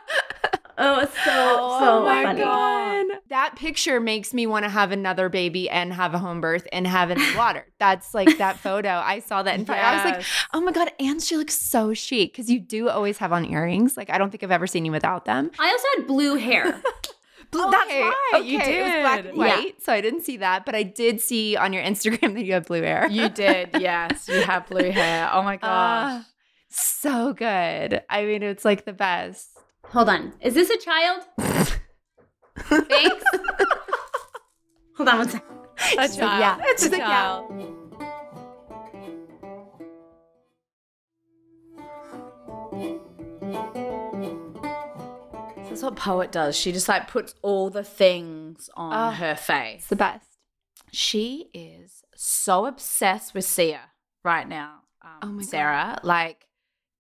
Oh, it's so, Oh so my funny. god. That picture makes me want to have another baby and have a home birth and have it in water. That's like that photo. I saw that in fact. I was like, oh my god, and she looks so chic because you do always have on earrings. Like I don't think I've ever seen you without them. I also had blue hair. Blue- That's Okay. You okay, did. It was black and Yeah. white, so I didn't see that, but I did see on your Instagram that you have blue hair. You did. Yes. You have blue hair. Oh my gosh. Ah, so good. I mean, it's like the best. Hold on. Is this a child? Thanks. Hold on one second. a She's like, yeah, It's a she's yeah. child. This is what poet does. She just like puts all the things on Ah, her face. It's the best. She is so obsessed with Sia right now. Um, Oh my God. Sarah, like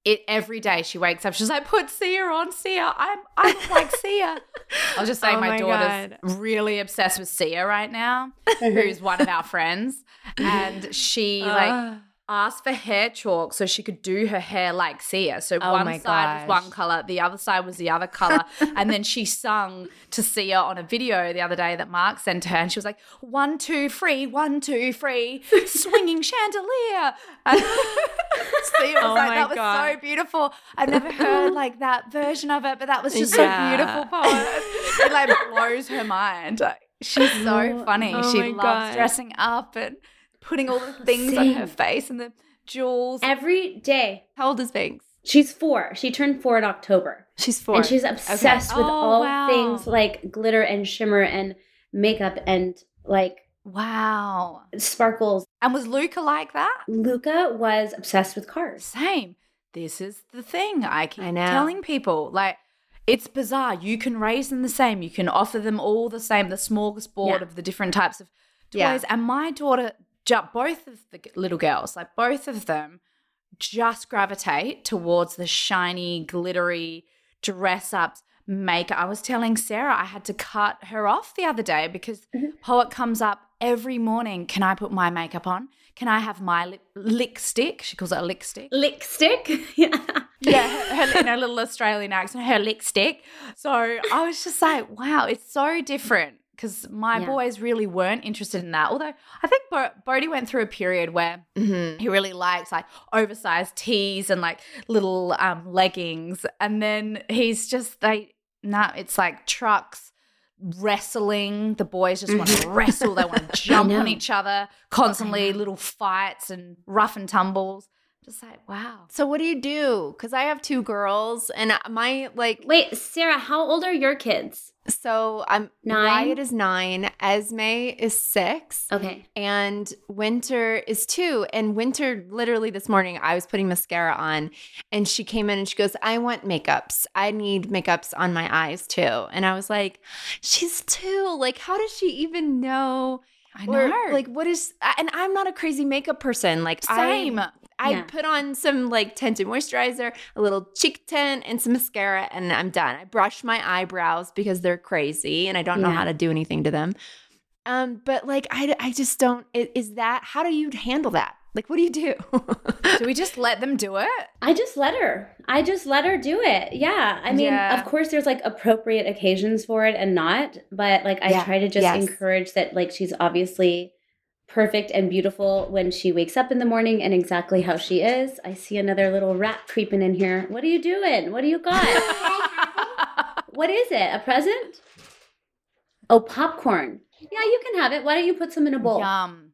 it every day she wakes up, she's like, "Put Sia on, Sia. I'm I'm like Sia." I was just saying, Oh my, my daughter's God. really obsessed with Sia right now, who's one of our friends, and she like Ah. Asked for hair chalk so she could do her hair like Sia. So Oh one side was one color, the other side was the other color. and then she sung to Sia on a video the other day that Mark sent her, and she was like, one, two, free, one, two, free, swinging chandelier. And Sia was Oh like, that was God. so beautiful. I've never heard like that version of it, but that was just Yeah. so beautiful, poet. It like blows her mind. She's so funny. Oh she loves God. dressing up and putting all the things on her face and the jewels. Every day. How old is Banks? She's four. She turned four in October. She's four. And she's obsessed with Oh, all wow. things like glitter and shimmer and makeup and like wow. sparkles. And was Luca like that? Luca was obsessed with cars. Same. This is the thing I keep I telling people. Like, it's bizarre. You can raise them the same. You can offer them all the same, the smorgasbord Yeah. of the different types of toys. Yeah. And my daughter, both of the little girls, like both of them, just gravitate towards the shiny, glittery dress ups, makeup. I was telling Sarah I had to cut her off the other day because Mhm. Poet comes up every morning. Can I put my makeup on? Can I have my lip, lick stick? She calls it a lick stick. Lick stick. yeah. Yeah, her, her, in her little Australian accent, her lick stick. So I was just like, wow, it's so different because my Yeah. boys really weren't interested in that. Although I think Bo- Bodhi went through a period where Mhm. he really likes like oversized tees and like little um, leggings. And then he's just, they, nah, it's like trucks, wrestling. The boys just want to wrestle. They want to jump on each other constantly, little fights and rough and tumbles. Just like, wow. So what do you do? Because I have two girls, and my like. Wait, Sarah, how old are your kids? So I'm Nine? Wyatt is nine. Esme is six. Okay. and Winter is two. And Winter, literally this morning, I was putting mascara on, and she came in and she goes, "I want makeups. I need makeups on my eyes too." And I was like, "She's two. Like, how does she even know? I Or, know. like, what is?" And I'm not a crazy makeup person. Like, same. I, I Yeah. put on some like tinted moisturizer, a little cheek tint, and some mascara, and I'm done. I brush my eyebrows because they're crazy, and I don't know how to do anything to them. Um, but like, I, I just don't. i- Is that how do you handle that? Like, what do you do? Do we just let them do it? I just let her. I just let her do it. Yeah. I mean, Yeah. of course, there's like appropriate occasions for it and not, but like I Yeah. try to just Yes. encourage that, like, she's obviously perfect and beautiful when she wakes up in the morning and exactly how she is. I see another little rat creeping in here. What are you doing? What do you got? what is it? A present? Oh, popcorn. Yeah, you can have it. Why don't you put some in a bowl? Yum.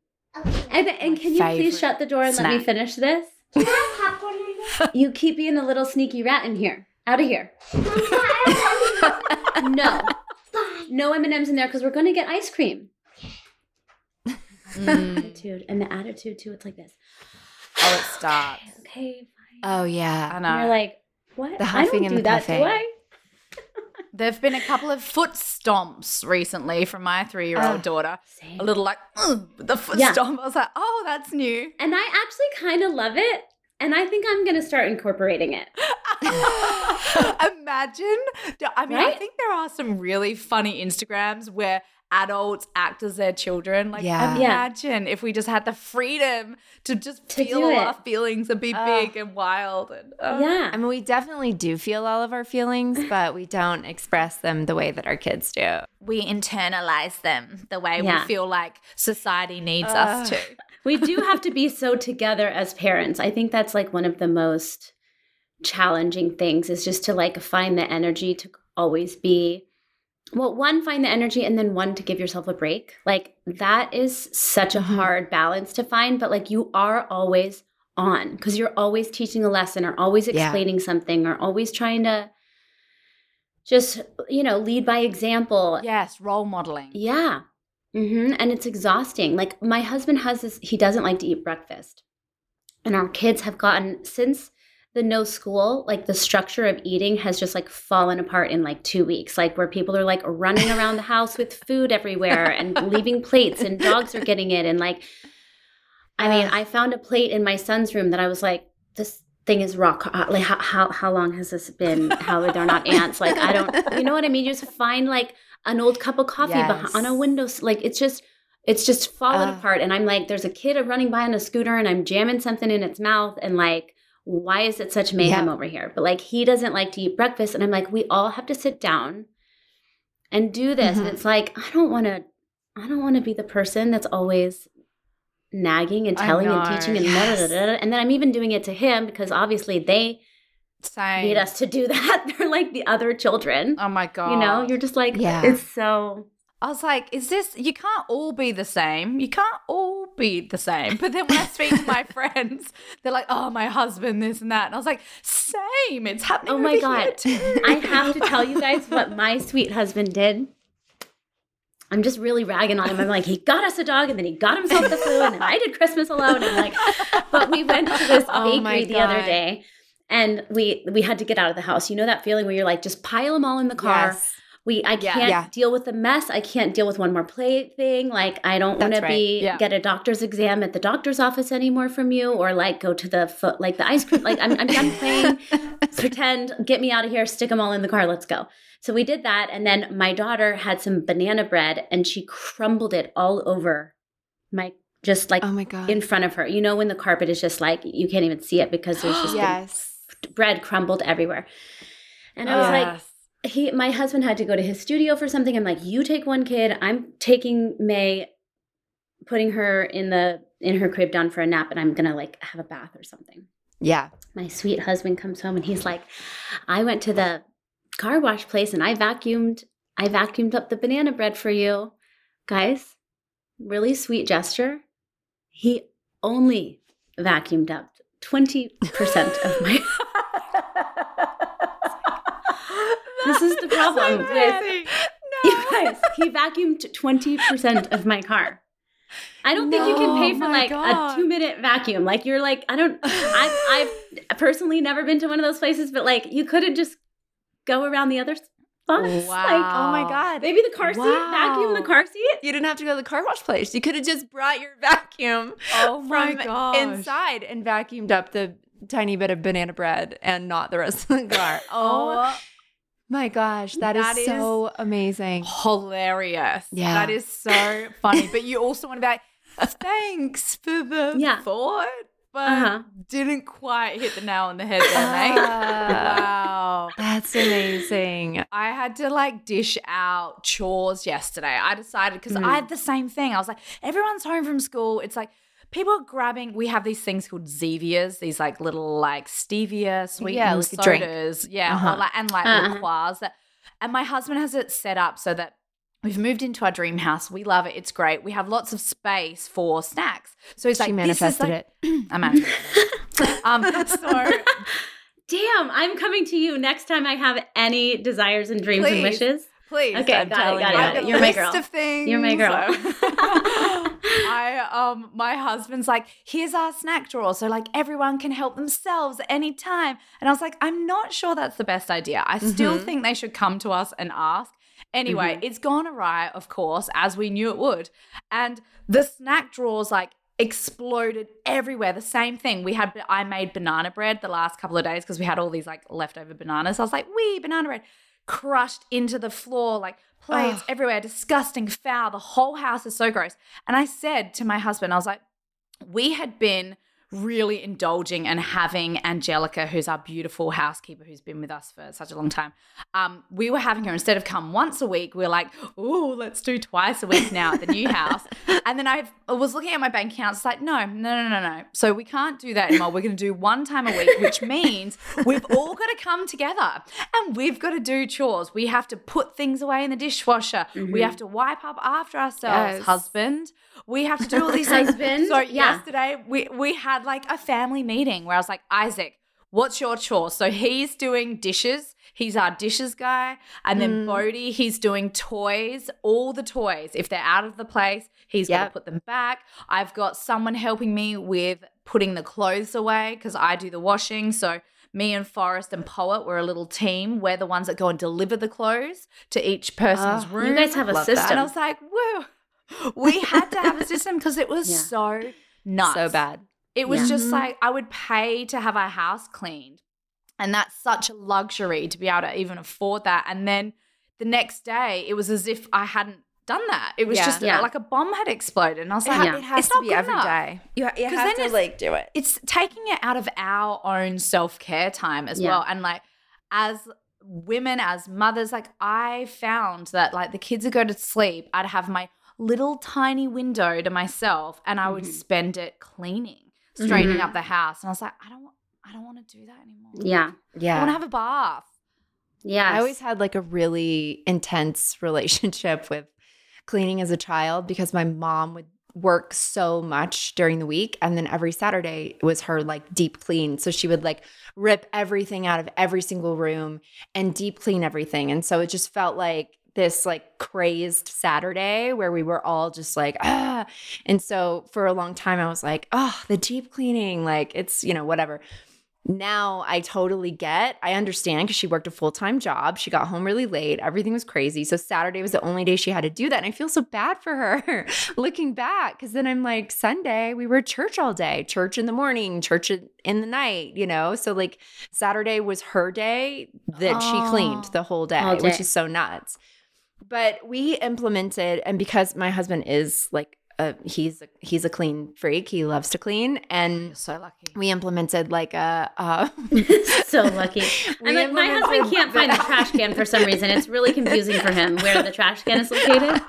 And, and can you please shut the door and let me finish this? you keep being a little sneaky rat in here. Out of here. no, no M and M's in there because we're going to get ice cream. Mm. Attitude and the attitude too. It's like this. Oh, it starts. Okay, fine. Oh I yeah. And know. you're like, what? The I huffing don't and do the that, do. I? There've been a couple of foot stomps recently from my three-year-old Ah. daughter. Same. A little like the foot Yeah. stomp. I was like, oh, that's new. And I actually kind of love it. And I think I'm going to start incorporating it. Imagine. I mean, I think there are some really funny Instagrams where adults act as their children. Like, Yeah. Yeah. imagine if we just had the freedom to just To feel all it. our feelings and be Ugh. big and wild. And uh, yeah. I mean, we definitely do feel all of our feelings, but we don't express them the way that our kids do. we internalize them the way Yeah. we feel like society needs us to. we do have to be so together as parents. I think that's like one of the most challenging things is just to like find the energy to always be well, one, find the energy, and then one, to give yourself a break. Like that is such a Mhm. hard balance to find, but like you are always on because you're always teaching a lesson or always Yeah. explaining something or always trying to just, you know, lead by example. Yes, role modeling. Yeah. mm-hmm. And it's exhausting. Like my husband has this, he doesn't like to eat breakfast. And our kids have gotten, since the no school, like the structure of eating has just like fallen apart in like two weeks. Like where people are like running around the house with food everywhere and leaving plates and dogs are getting it. And like, I mean, I found a plate in my son's room that I was like, this thing is rock. Like, how, how, how long has this been? How are there not ants? Like, I don't, you know what I mean? You just find like an old cup of coffee beh- on a window. Like, it's just, it's just fallen Ugh. apart. And I'm like, there's a kid running by on a scooter and I'm jamming something in its mouth. And like, why is it such mayhem Yeah. over here? But like, he doesn't like to eat breakfast. And I'm like, we all have to sit down and do this. And Mhm. it's like, I don't want to, I don't want to be the person that's always nagging and telling and teaching and yes. da, da, da. and then I'm even doing it to him because obviously they Same. need us to do that. They're like the other children. Oh my god. you know, you're just like, Yeah. it's so I was like, is this, you can't all be the same. You can't all be the same. But then when I speak to my friends, they're like, oh, my husband, this and that. And I was like, same. It's happening. Oh my God. I have to tell you guys what my sweet husband did. I'm just really ragging on him. I'm like, he got us a dog and then he got himself the flu and then I did Christmas alone. I'm like, but we went to this Oh bakery the other day and we we had to get out of the house. You know that feeling where you're like, just pile them all in the car. Yes. We I Yeah. can't Yeah. deal with the mess. I can't deal with one more plate thing. Like I don't want That's to be Yeah. get a doctor's exam at the doctor's office anymore from you, or like go to the foot like the ice cream. Like I'm I'm done playing. Pretend, get me out of here. Stick them all in the car. Let's go. So we did that, and then my daughter had some banana bread, and she crumbled it all over my just like Oh my god. in front of her. You know when the carpet is just like you can't even see it because there's just yes. bread crumbled everywhere. And I was like, he my husband had to go to his studio for something. I'm like, you take one kid, I'm taking Mae, putting her in the in her crib down for a nap, and I'm gonna like have a bath or something. Yeah. My sweet husband comes home and he's like, I went to the car wash place and I vacuumed, I vacuumed up the banana bread for you. Guys, really sweet gesture. He only vacuumed up 20% of my This is the oh problem with- You guys, he vacuumed 20% of my car. I don't think you can pay for oh like God. a two minute vacuum. Like you're like, I don't I've I've personally never been to one of those places, but like you couldn't just go around the other spots. Wow. Like Oh my god. maybe the car seat, vacuum the car seat. You didn't have to go to the car wash place. You could have just brought your vacuum Oh my from gosh. inside and vacuumed up the tiny bit of banana bread and not the rest of the car. Oh, oh my gosh, That that is is- so amazing. hilarious. Yeah. That is so funny. But you also want to be like, thanks for the Yeah. thought, but Uh-huh. didn't quite hit the nail on the head there, mate. Ah. wow. That's amazing. I had to like dish out chores yesterday. I decided because Mm. I had the same thing. I was like, everyone's home from school. It's like people are grabbing. We have these things called Zevias, these like little like stevia sweetened Yeah, a drink. sodas. Yeah, Uh-huh. like, and like Uh-huh. liqueurs. That, and my husband has it set up so that We've moved into our dream house. We love it. It's great. We have lots of space for snacks. So he's She like, manifested this is like, I manifested. um, so Damn, I'm coming to you next time I have any desires and dreams and wishes. Please. Okay, I'm got it, telling got you. it. Got You're my list girl. of things. You're my girl. I um my husband's like, here's our snack drawer. So like everyone can help themselves at any time. And I was like, I'm not sure that's the best idea. I still Mhm. think they should come to us and ask. Anyway, it's gone awry, of course, as we knew it would. And the snack drawers like exploded everywhere. The same thing. We had I made banana bread the last couple of days because we had all these like leftover bananas. I was like, we banana bread crushed into the floor, like plates everywhere, disgusting, foul. The whole house is so gross. And I said to my husband, I was like, we had been really indulging and having Angelica, who's our beautiful housekeeper who's been with us for such a long time. Um, we were having her instead of come once a week, we are like, oh, let's do twice a week now at the new house. And then I was looking at my bank account. It's like, no, no, no, no, no. So we can't do that anymore. We're going to do one time a week, which means we've all got to come together and we've got to do chores. We have to put things away in the dishwasher. We have to wipe up after ourselves, Yes. husband. We have to do all these things. Husband, So yeah. yesterday we we had like a family meeting where I was like, Isaac, what's your chore? So he's doing dishes. He's our dishes guy. And then Mm. Bodhi, he's doing toys, all the toys. If they're out of the place, he's got Yep. to put them back. I've got someone helping me with putting the clothes away because I do the washing. So me and Forest and Poet, we're a little team. We're the ones that go and deliver the clothes to each person's room. You guys have a Love that. system. And I was like, whoa. We had to have a system because it was Yeah. so nuts. So bad. It was Yeah. just Mhm. like I would pay to have our house cleaned. And that's such a luxury to be able to even afford that. And then the next day, it was as if I hadn't done that. It was Yeah. just Yeah. like a bomb had exploded. And I was It, like, ha- Yeah. it has it's to not be good every enough. day. You, ha- you 'Cause have then to it's- like do it. It's taking it out of our own self care time as Yeah. well. And like, as women, as mothers, like, I found that like the kids would go to sleep, I'd have my little tiny window to myself and I would Mhm. spend it cleaning, straightening Mhm. up the house. And I was like, I don't want, I don't want to do that anymore. yeah. Yeah. I want to have a bath. Yeah. I always had like a really intense relationship with cleaning as a child because my mom would work so much during the week and then every Saturday it was her like deep clean. So she would like rip everything out of every single room and deep clean everything. And so it just felt like this like crazed Saturday where we were all just like ah and so for a long time I was like oh the deep cleaning like it's you know whatever now I totally get. I understand because she worked a full time job. She got home really late. Everything was crazy. So Saturday was the only day she had to do that. And I feel so bad for her looking back because then I'm like, Sunday, we were at church all day, church in the morning, church in the night, you know? So like Saturday was her day that she cleaned Oh. the whole day, All which is so nuts. But we implemented, and because my husband is like, a, he's a, he's a clean freak. He loves to clean, and You're so lucky. we implemented like a uh, so lucky. We And like my husband can't find the trash can for some reason. It's really confusing for him where the trash can is located.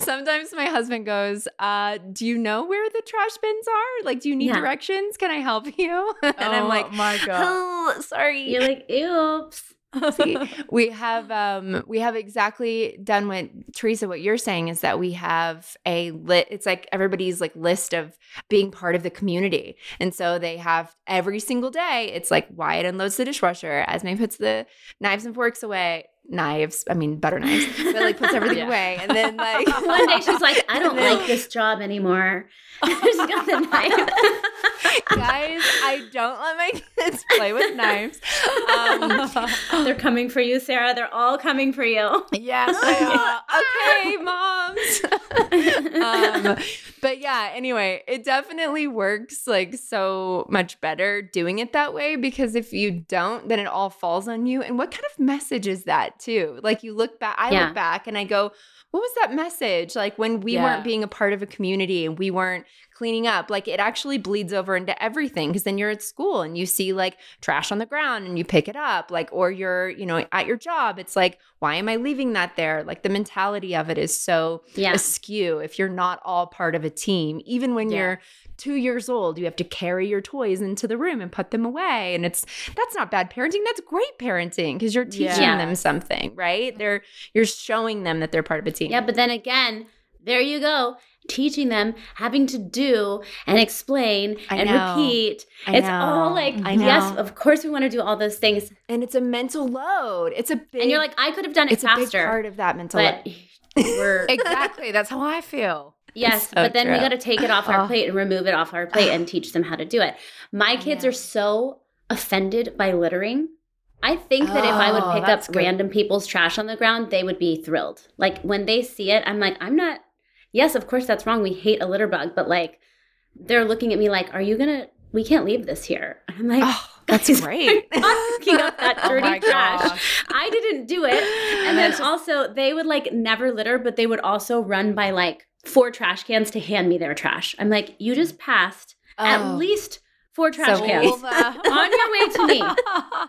Sometimes my husband goes, uh, "Do you know where the trash bins are? Like, do you need Yeah. directions? Can I help you?" and I'm like, my God. "Oh, sorry." You're like, oops. See, we have um we have exactly done what Teresa what you're saying is that we have a lit it's like everybody's like list of being part of the community. And so they have every single day it's like Wyatt unloads the dishwasher, Esme puts the knives and forks away. Knives, I mean butter knives, but like puts everything Yeah. away. And then like One day she's like, I don't then- like this job anymore. she's got the knife. guys, I don't let my kids play with knives. Um, They're coming for you, Sarah. They're all coming for you. yes, okay, moms. um, but yeah, anyway, it definitely works like so much better doing it that way because if you don't, then it all falls on you. And what kind of message is that, too? Like you look back, I Yeah. look back and I go, what was that message? Like when we Yeah. weren't being a part of a community and we weren't cleaning up, like it actually bleeds over into everything because then you're at school and you see like trash on the ground and you pick it up, like, or you're, you know, at your job. It's like, why am I leaving that there? Like the mentality of it is so Yeah. askew if you're not all part of a team. Even when Yeah. you're two years old, you have to carry your toys into the room and put them away. And it's that's not bad parenting. That's great parenting because you're teaching Yeah. them something, right? They're you're showing them that they're part of a team. Yeah, but then again, there you go. Teaching them, having to do and explain I and know. repeat. I it's all like, I yes, of course we want to do all those things. And it's a mental load. It's a big and you're like, I could have done it it's a big faster. part of that mental but load. we're Exactly. That's how I feel. Yes, so but then we got to take it off our Oh. plate and remove it off our plate and teach them how to do it. My kids know. are so offended by littering. I think that if I Oh, would pick up good. random people's trash on the ground, they would be thrilled. Like when they see it, I'm like, I'm not. Yes, of course that's wrong. We hate a litter bug, but like they're looking at me like, "Are you gonna? We can't leave this here." I'm like, Oh, that's "Guys, great. I'm not picking up that Oh dirty my trash. gosh. I didn't do it. And then also, they would like never litter, but they would also run by like four trash cans to hand me their trash. I'm like, you just passed at Oh. least four trash So cans on your way to me.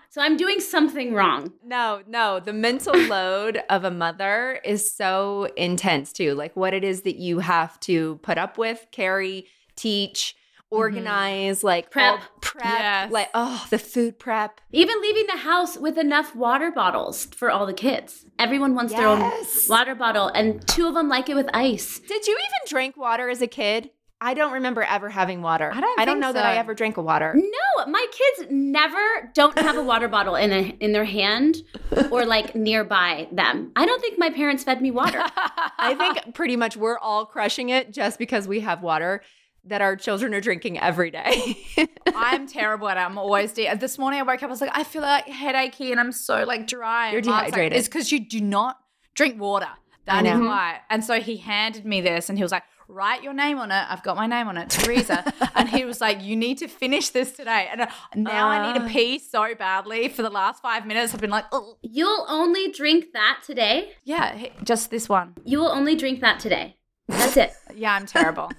So I'm doing something wrong. No, no. The mental load of a mother is so intense too. Like what it is that you have to put up with, carry, teach, mm-hmm. organize, like Prep. all- prep, Yes. like oh, the food prep. Even leaving the house with enough water bottles for all the kids. Everyone wants their own water bottle, and two of them like it with ice. Did you even drink water as a kid? I don't remember ever having water. I don't I don't know that I ever drank a water. No, my kids never don't have a water bottle in a, in their hand or like nearby them. I don't think my parents fed me water. I think pretty much we're all crushing it just because we have water that our children are drinking every day. I'm terrible at it. I'm always de- this morning I woke up, I was like, I feel like headachy and I'm so like dry. You're And Mark's like, dehydrated. it's because you do not drink water. That is why. And so he handed me this and he was like, write your name on it. I've got my name on it, Teresa. and he was like, you need to finish this today. And uh, now I need Uh. to pee so badly. For the last five minutes, I've been like, oh, You'll only drink that today. yeah, just this one. You will only drink that today. That's it. Yeah, I'm terrible.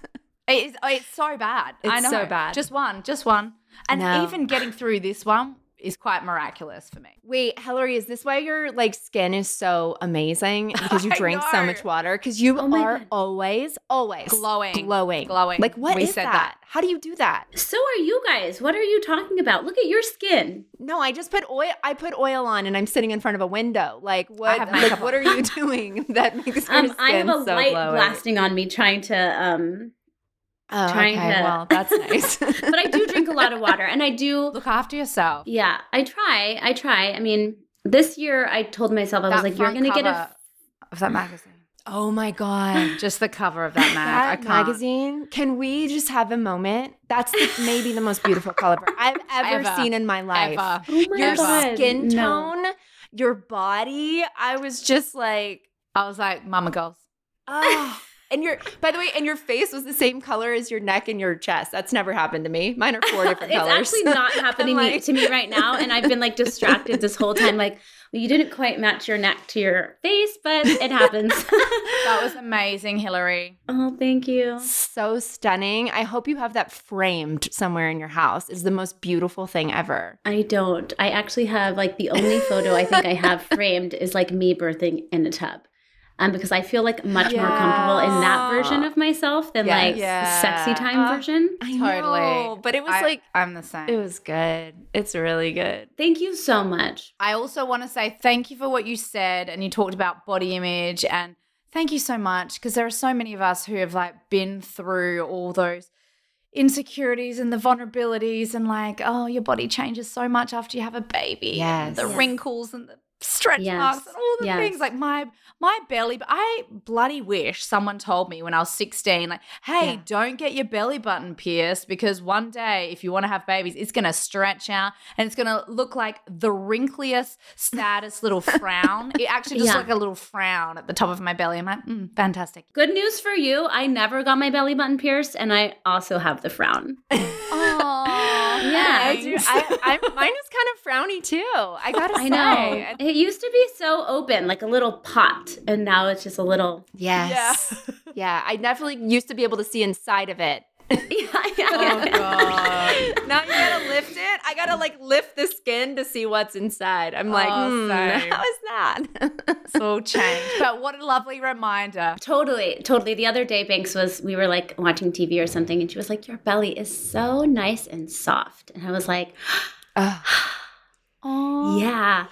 It's, it's so bad. I It's know. so bad. Just one, just one. And No. even getting through this one is quite miraculous for me. Wait, Hilary, is this why your like skin is so amazing? Because you drink so much water? Because you Oh are God. always, always Glowing. glowing, Glowing. Like what is We said that? that. How do you do that? So are you guys. What are you talking about? Look at your skin. No, I just put oil. I put oil on, and I'm sitting in front of a window. Like what? Like what are you doing that makes your Um, skin I have a so light glowing? blasting on me trying to um Oh, trying okay. to- Well, that's nice. but I do drink a lot of water and I do Look after yourself. yeah, I try. I try. I mean, this year I told myself I was like you're going to get a cover of that magazine. oh my god. Just the cover of that mag. I That can't. magazine. Can we just have a moment? That's the, maybe the most beautiful color I've ever, Ever. seen in my life. Ever. Oh my Your god. skin no. tone, your body. I was just like, I was like, Mama goals. oh. And your, by the way, and your face was the same color as your neck and your chest. That's never happened to me. Mine are four different it's colors. It's actually not happening like- to me right now and I've been like distracted this whole time like well, you didn't quite match your neck to your face, but it happens. That was amazing, Hilary. oh, thank you. so stunning. I hope you have that framed somewhere in your house. It's the most beautiful thing ever. I don't. I actually have like the only photo I think I have framed is like me birthing in a tub. Um, because I feel like much more comfortable in that version of myself than Yes. like Yeah. sexy time Uh, version. I Totally. know, but it was I- like I'm the same. it was good. It's really good. Thank you so much. I also want to say thank you for what you said and you talked about body image and thank you so much because there are so many of us who have like been through all those insecurities and the vulnerabilities and like oh your body changes so much after you have a baby and Yes. the Yes. wrinkles and the stretch Yes. marks and all the Yes. things like my my belly but I bloody wish someone told me when I was 16 like hey Yeah. don't get your belly button pierced because one day if you want to have babies it's going to stretch out and it's going to look like the wrinkliest saddest little frown it actually just Yeah. like a little frown at the top of my belly I'm like mm, fantastic Good news for you. I never got my belly button pierced and I also have the frown. oh Yeah, I do. I, I, mine is kind of frowny too. I gotta I say. know. It used to be so open, like a little pot, and now it's just a little Yes. Yeah. I definitely used to be able to see inside of it. Yeah, yeah, oh yeah. god now you gotta lift it. I gotta like lift the skin to see what's inside. I'm like, Oh, hmm, how is that? it's all changed but what a lovely reminder Totally, totally. The other day, Banks was, we were like watching TV or something, and she was like, Your belly is so nice and soft. And I was like, Oh, Yeah.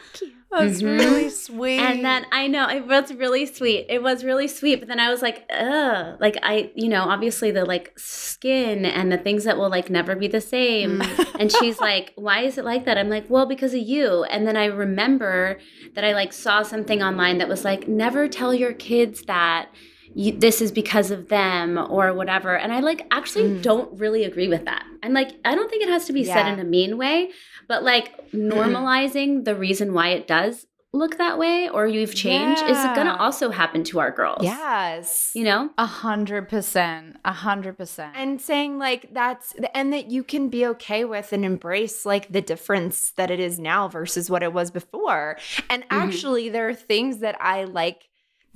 That's Mhm. really sweet. And then I know it was really sweet. It was really sweet. But then I was like, ugh. Like I, you know, obviously the like skin and the things that will like never be the same. Mm. and she's like, why is it like that? I'm like, well, because of you. And then I remember that I like saw something online that was like, never tell your kids that you, this is because of them or whatever. And I like actually Mm. don't really agree with that. I'm like, I don't think it has to be said in a mean way, but like mm-hmm. normalizing the reason why it does look that way or you've changed is going to also happen to our girls. Yes. You know? a hundred percent, a hundred percent. and saying like that's and that you can be okay with and embrace like the difference that it is now versus what it was before and mm-hmm. actually there are things that i like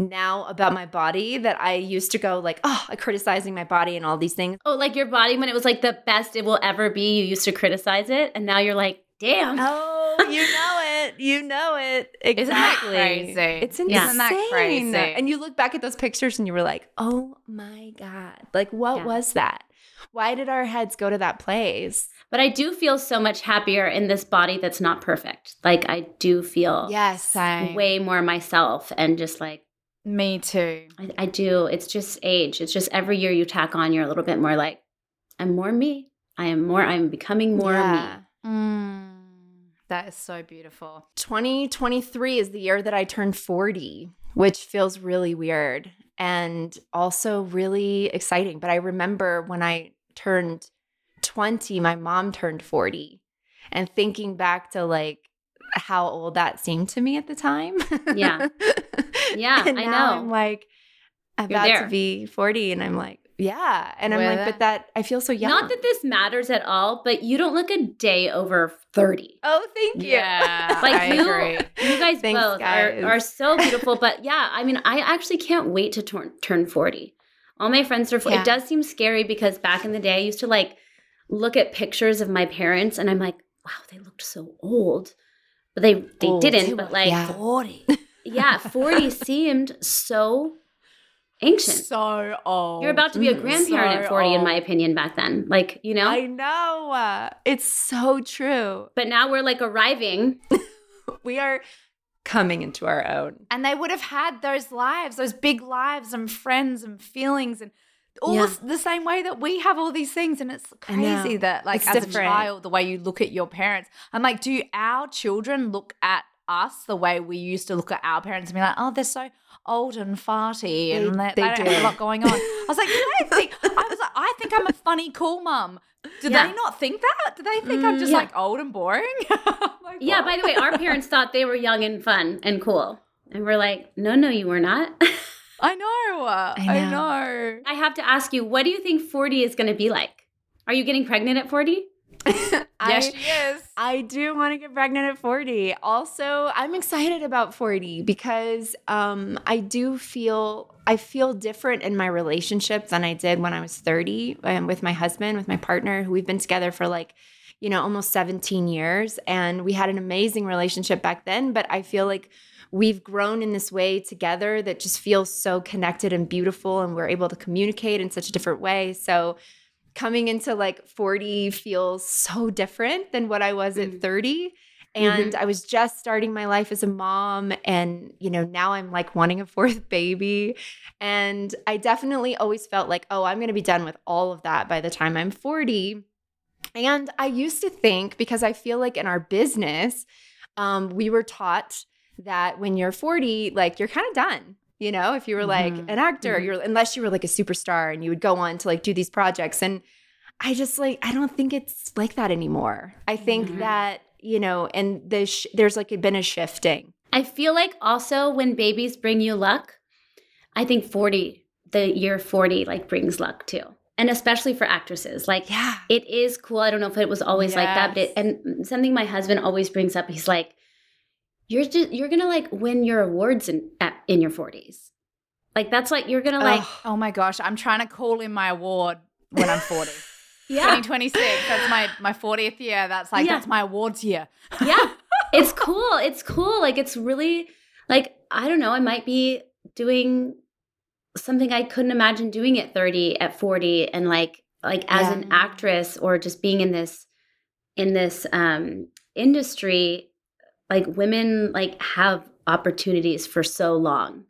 now about my body that i used to go like oh criticizing my body and all these things Oh, like your body when it was like the best it will ever be, you used to criticize it. And now you're like, damn. oh you know it you know it Isn't that exactly crazy? it's insane Isn't that crazy? and you look back at those pictures and you were like oh my god like what Yeah. was that why did our heads go to that place But I do feel so much happier in this body that's not perfect. Like I do feel yes Same. way more myself and just like Me too. I, I do. It's just age. It's just every year you tack on, you're a little bit more like, I'm more me. I am more, I'm becoming more Yeah. me. Mm, that is so beautiful. 2023 is the year that I turned 40, which feels really weird and also really exciting. But I remember when I turned 20, my mom turned 40, and thinking back to like how old that seemed to me at the time. Yeah. Yeah, and I now know. I'm like about there. to be 40, and I'm like, yeah. And I'm With like, but that I feel so young. Not that this matters at all, but you don't look a day over 30. oh, thank you. Yeah, Like I you, agree. you guys Thanks, both guys. Are, are so beautiful. but yeah, I mean, I actually can't wait to turn turn 40. All my friends are 40. Yeah. It does seem scary because back in the day, I used to like look at pictures of my parents and I'm like, wow, they looked so old. But they they Old. didn't. They but like, yeah. 40. yeah, 40 seemed so ancient. So old. You're about to be a Mm, grandparent so at 40, in my opinion, back then. Like, you know? I know. Uh, It's so true. but now we're like arriving. We are coming into our own. and they would have had those lives, those big lives and friends and feelings and all Yeah. the same way that we have all these things. And it's crazy that, like, It's as different. a child, the way you look at your parents. I'm like, do our children look at us the way we used to look at our parents and be like, oh, they're so old and farty and They- they, they they, don't have a lot going on. I was like, do they think, I was like, I think I'm a funny, cool mum. Do Yeah. they not think that? Do they think I'm just Mm, yeah. like old and boring? Like, Yeah, by the way, our parents thought they were young and fun and cool. And we're like, no, no, you were not. I know. I know. know. I have to ask you, what do you think 40 is going to be like? Are you getting pregnant at 40? Yes, I, she is. I do want to get pregnant at 40. Also, I'm excited about 40 because um, I do feel I feel different in my relationship than I did when I was 30 um, with my husband, with my partner, who we've been together for like, you know, almost 17 years. And we had an amazing relationship back then, but I feel like we've grown in this way together that just feels so connected and beautiful and we're able to communicate in such a different way. So coming into like 40 feels so different than what I was at 30. And I was just starting my life as a mom. And, you know, now I'm like wanting a fourth baby. And I definitely always felt like, oh, I'm going to be done with all of that by the time I'm 40. And I used to think, because I feel like in our business, um, we were taught that when you're 40, like you're kind of done. You know, if you were like Mhm. an actor, Mhm. you're unless you were like a superstar and you would go on to like do these projects. And I just like I don't think it's like that anymore. I think Mhm. that you know, and the sh- there's like been a shifting. I feel like also when babies bring you luck, I think 40, the year 40, like brings luck too. And especially for actresses. Like, Yeah, it is cool. I don't know if it was always like that, but it, and something my husband always brings up, he's like, you're just, you're gonna like win your awards in at, in your 40s. Like that's like you're gonna like oh my gosh, I'm trying to call in my award when I'm 40. yeah 2026. That's my my 40th year. That's like Yeah. that's my awards year. yeah it's cool it's cool like it's really like i don't know i might be doing something i couldn't imagine doing at 30 at 40 and like like as Yeah. an actress or just being in this in this um industry like women like have opportunities for so long.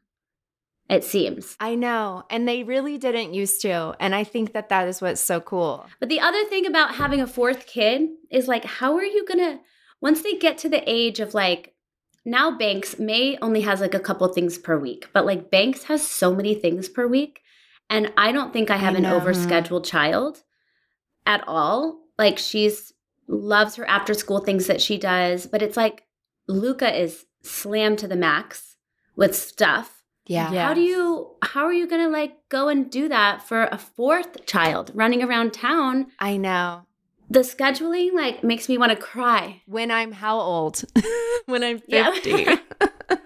It seems. I know. And they really didn't used to. And I think that that is what's so cool. But the other thing about having a fourth kid is like, how are you gonna, once they get to the age of like, now Banks, Mae only has like a couple things per week, but like Banks has so many things per week. And I don't think I have I an overscheduled child at all. Like she's loves her after school things that she does, but it's like Luca is slammed to the max with stuff. Yeah. Yeah. How do you how are you going to like go and do that for a fourth child running around town? I know. The scheduling like makes me want to cry. When I'm how old? when I'm Yeah. 50.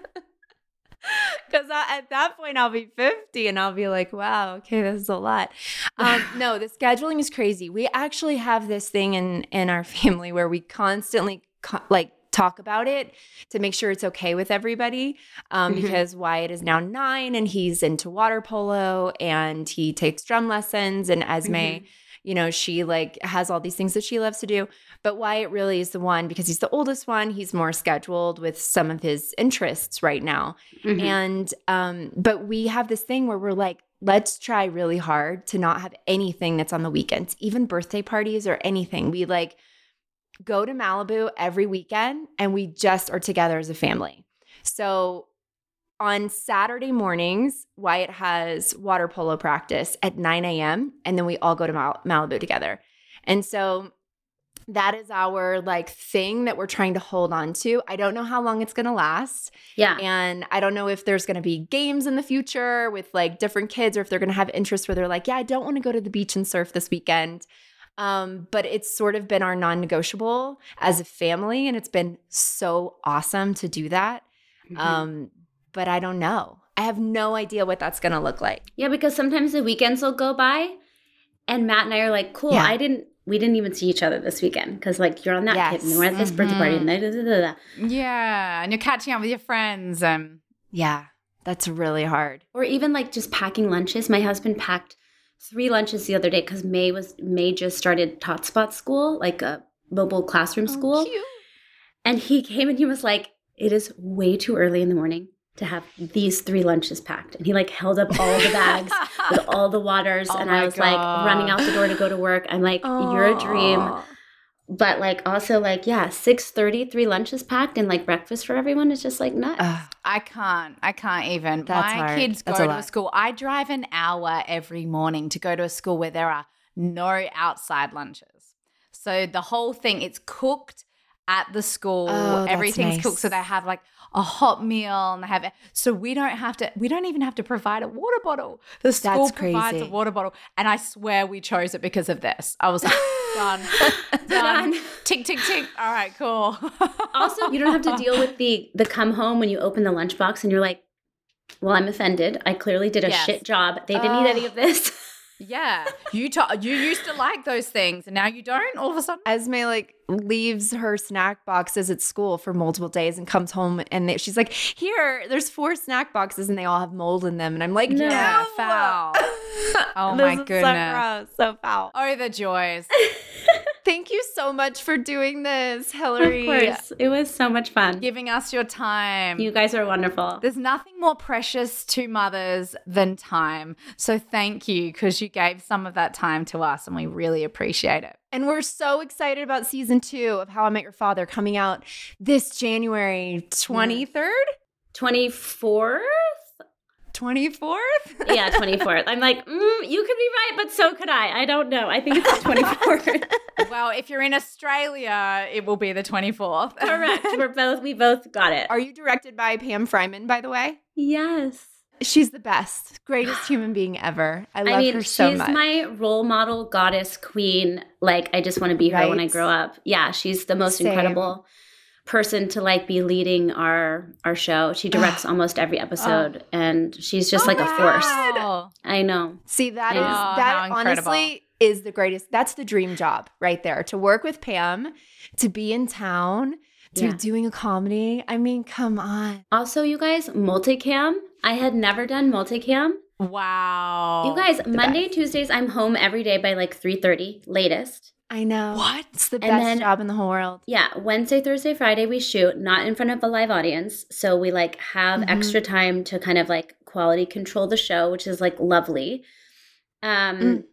Because at that point, I'll be 50 and I'll be like, wow, okay, this is a lot. Um, no, the scheduling is crazy. We actually have this thing in, in our family where we constantly co- like talk about it to make sure it's okay with everybody. Um, Mhm. Because Wyatt is now nine and he's into water polo and he takes drum lessons. And Esme, Mhm. you know, she like has all these things that she loves to do. But Wyatt really is the one because he's the oldest one. He's more scheduled with some of his interests right now. Mhm. And um, but we have this thing where we're like, let's try really hard to not have anything that's on the weekends, even birthday parties or anything. We like go to Malibu every weekend and we just are together as a family. So on Saturday mornings, Wyatt has water polo practice at 9 a.m. and then we all go to Mal- Malibu together. And so that is our like thing that we're trying to hold on to. I don't know how long it's going to last. yeah. And I don't know if there's going to be games in the future with like different kids or if they're going to have interests where they're like, yeah, I don't want to go to the beach and surf this weekend. Um, but it's sort of been our non negotiable as a family. And it's been so awesome to do that. Mhm. Um, but I don't know. I have no idea what that's going to look like. yeah, because sometimes the weekends will go by and Matt and I are like, cool, Yeah. I didn't we didn't even see each other this weekend because like you're on that kid and we're at this birthday party and da, da, da, da, da. Yeah, and you're catching up with your friends. And Yeah, that's really hard. or even like just packing lunches. My husband packed three lunches the other day because Mae was Mae just started Tot Spot school, like a mobile classroom school, and he came and he was like, "It is way too early in the morning to have these three lunches packed," and he like held up all the bags with all the waters, Oh and I was like running out the door to go to work. I'm like, "You're a dream." Aw. But like also like yeah, six thirty, three lunches packed and like breakfast for everyone is just like nuts. Ugh. I can't. I can't even. That's My hard. kids go That's a to a school. I drive an hour every morning to go to a school where there are no outside lunches. So the whole thing, it's cooked at the school. Oh, that's Everything's cooked. So they have like a hot meal and they have it. so we don't have to we don't even have to provide a water bottle. The school That's provides a water bottle. And I swear we chose it because of this. I was like, done. done. Done. Tick, tick, tick. All right, cool. also you don't have to deal with the the come home when you open the lunchbox and you're like well i'm offended i clearly did a Yes. shit job they didn't eat any of this Yeah, you ta- you used to like those things, and now you don't. All of a sudden, Esme like leaves her snack boxes at school for multiple days and comes home and they, she's like, "Here, there's four snack boxes and they all have mold in them." And I'm like, No. "No, foul. Oh This my is So goodness. gross, so foul. oh the joys. Thank you so much for doing this, Hilary. of Hilary. course it was so much fun Giving us your time. you guys are wonderful There's nothing more precious to mothers than time. So thank you because you gave some of that time to us, and we really appreciate it. And we're so excited about season two of How I Met Your Father coming out this January 23rd, 24th 24th. yeah 24th i'm like mm, you could be right but so could i. I don't know. I think it's the 24th well, if you're in Australia, it will be the 24th. correct. We're both we both got it. Are you directed by Pam Fryman, by the way? yes She's the best, greatest human being ever. I love I mean, her so she's much. my role model, goddess, queen. Like, I just want to be her when I grow up. Yeah, she's the most Same. incredible person to like be leading our our show. She directs almost every episode, oh. and she's just Oh, like a force. wow. I know. See, that is Oh, that honestly is the greatest. That's the dream job right there. To work with Pam, to be in town, to Yeah. doing a comedy. I mean, come on. Also, you guys, multicam. I had never done multicam. Wow. You guys, Monday, Tuesdays, I'm home every day by like 3:30 latest. I know. What? It's the And best then- job in the whole world. Yeah, Wednesday, Thursday, Friday we shoot, not in front of a live audience. So we like have Mhm. extra time to kind of like quality control the show, which is like lovely. Um Mm.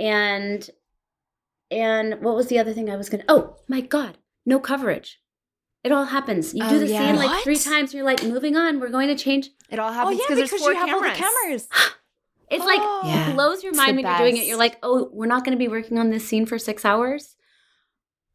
and and what was the other thing I was gonna oh my god, no coverage. It all happens. You Oh, do the yeah. scene like three times, you're like, moving on, we're going to change. It all Oh happens yeah, there's because four you have all the cameras. cameras. It's like Oh. Yeah. blows your It's mind the when you're doing it. You're like, oh, we're not gonna be working on this scene for six hours.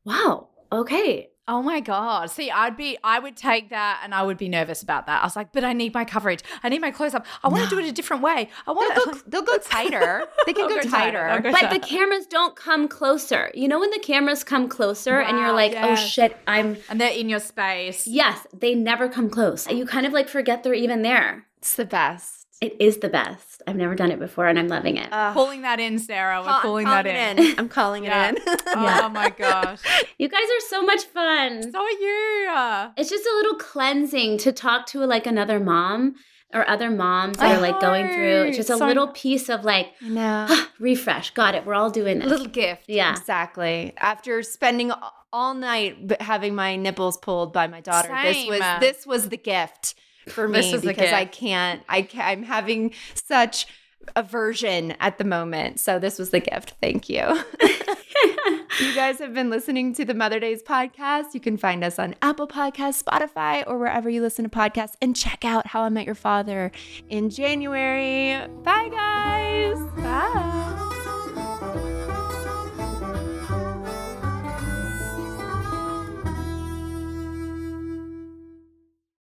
Wow. Okay. Oh my god! See, I'd be, I would take that, and I would be nervous about that. I was like, but I need my coverage. I need my close up. I want to do it a different way. I want They'll to. go, they'll go tighter. They can go, go tighter. tighter. Go But tighter. the cameras don't come closer. You know when the cameras come closer and you're like, oh shit, I'm and they're in your space. Yes, they never come close. You kind of like forget they're even there. It's the best. It is the best. I've never done it before and I'm loving it. Uh, Calling that in, Sarah. We're call- calling calling that it in. I'm calling it in. Oh my gosh! you guys are so much fun. So are you. It's just a little cleansing to talk to like another mom or other moms that I are like going through. It's just a So- little piece of like I know. refresh. Got it. We're all doing A this. little gift. yeah. Exactly. After spending all night having my nipples pulled by my daughter, this was this was the gift for me because I can't. I ca I'm having such aversion at the moment. So this was the gift. Thank you. you guys have been listening to the Mother Daze podcast. You can find us on Apple Podcasts, Spotify, or wherever you listen to podcasts. And check out How I Met Your Father in January. Bye, guys.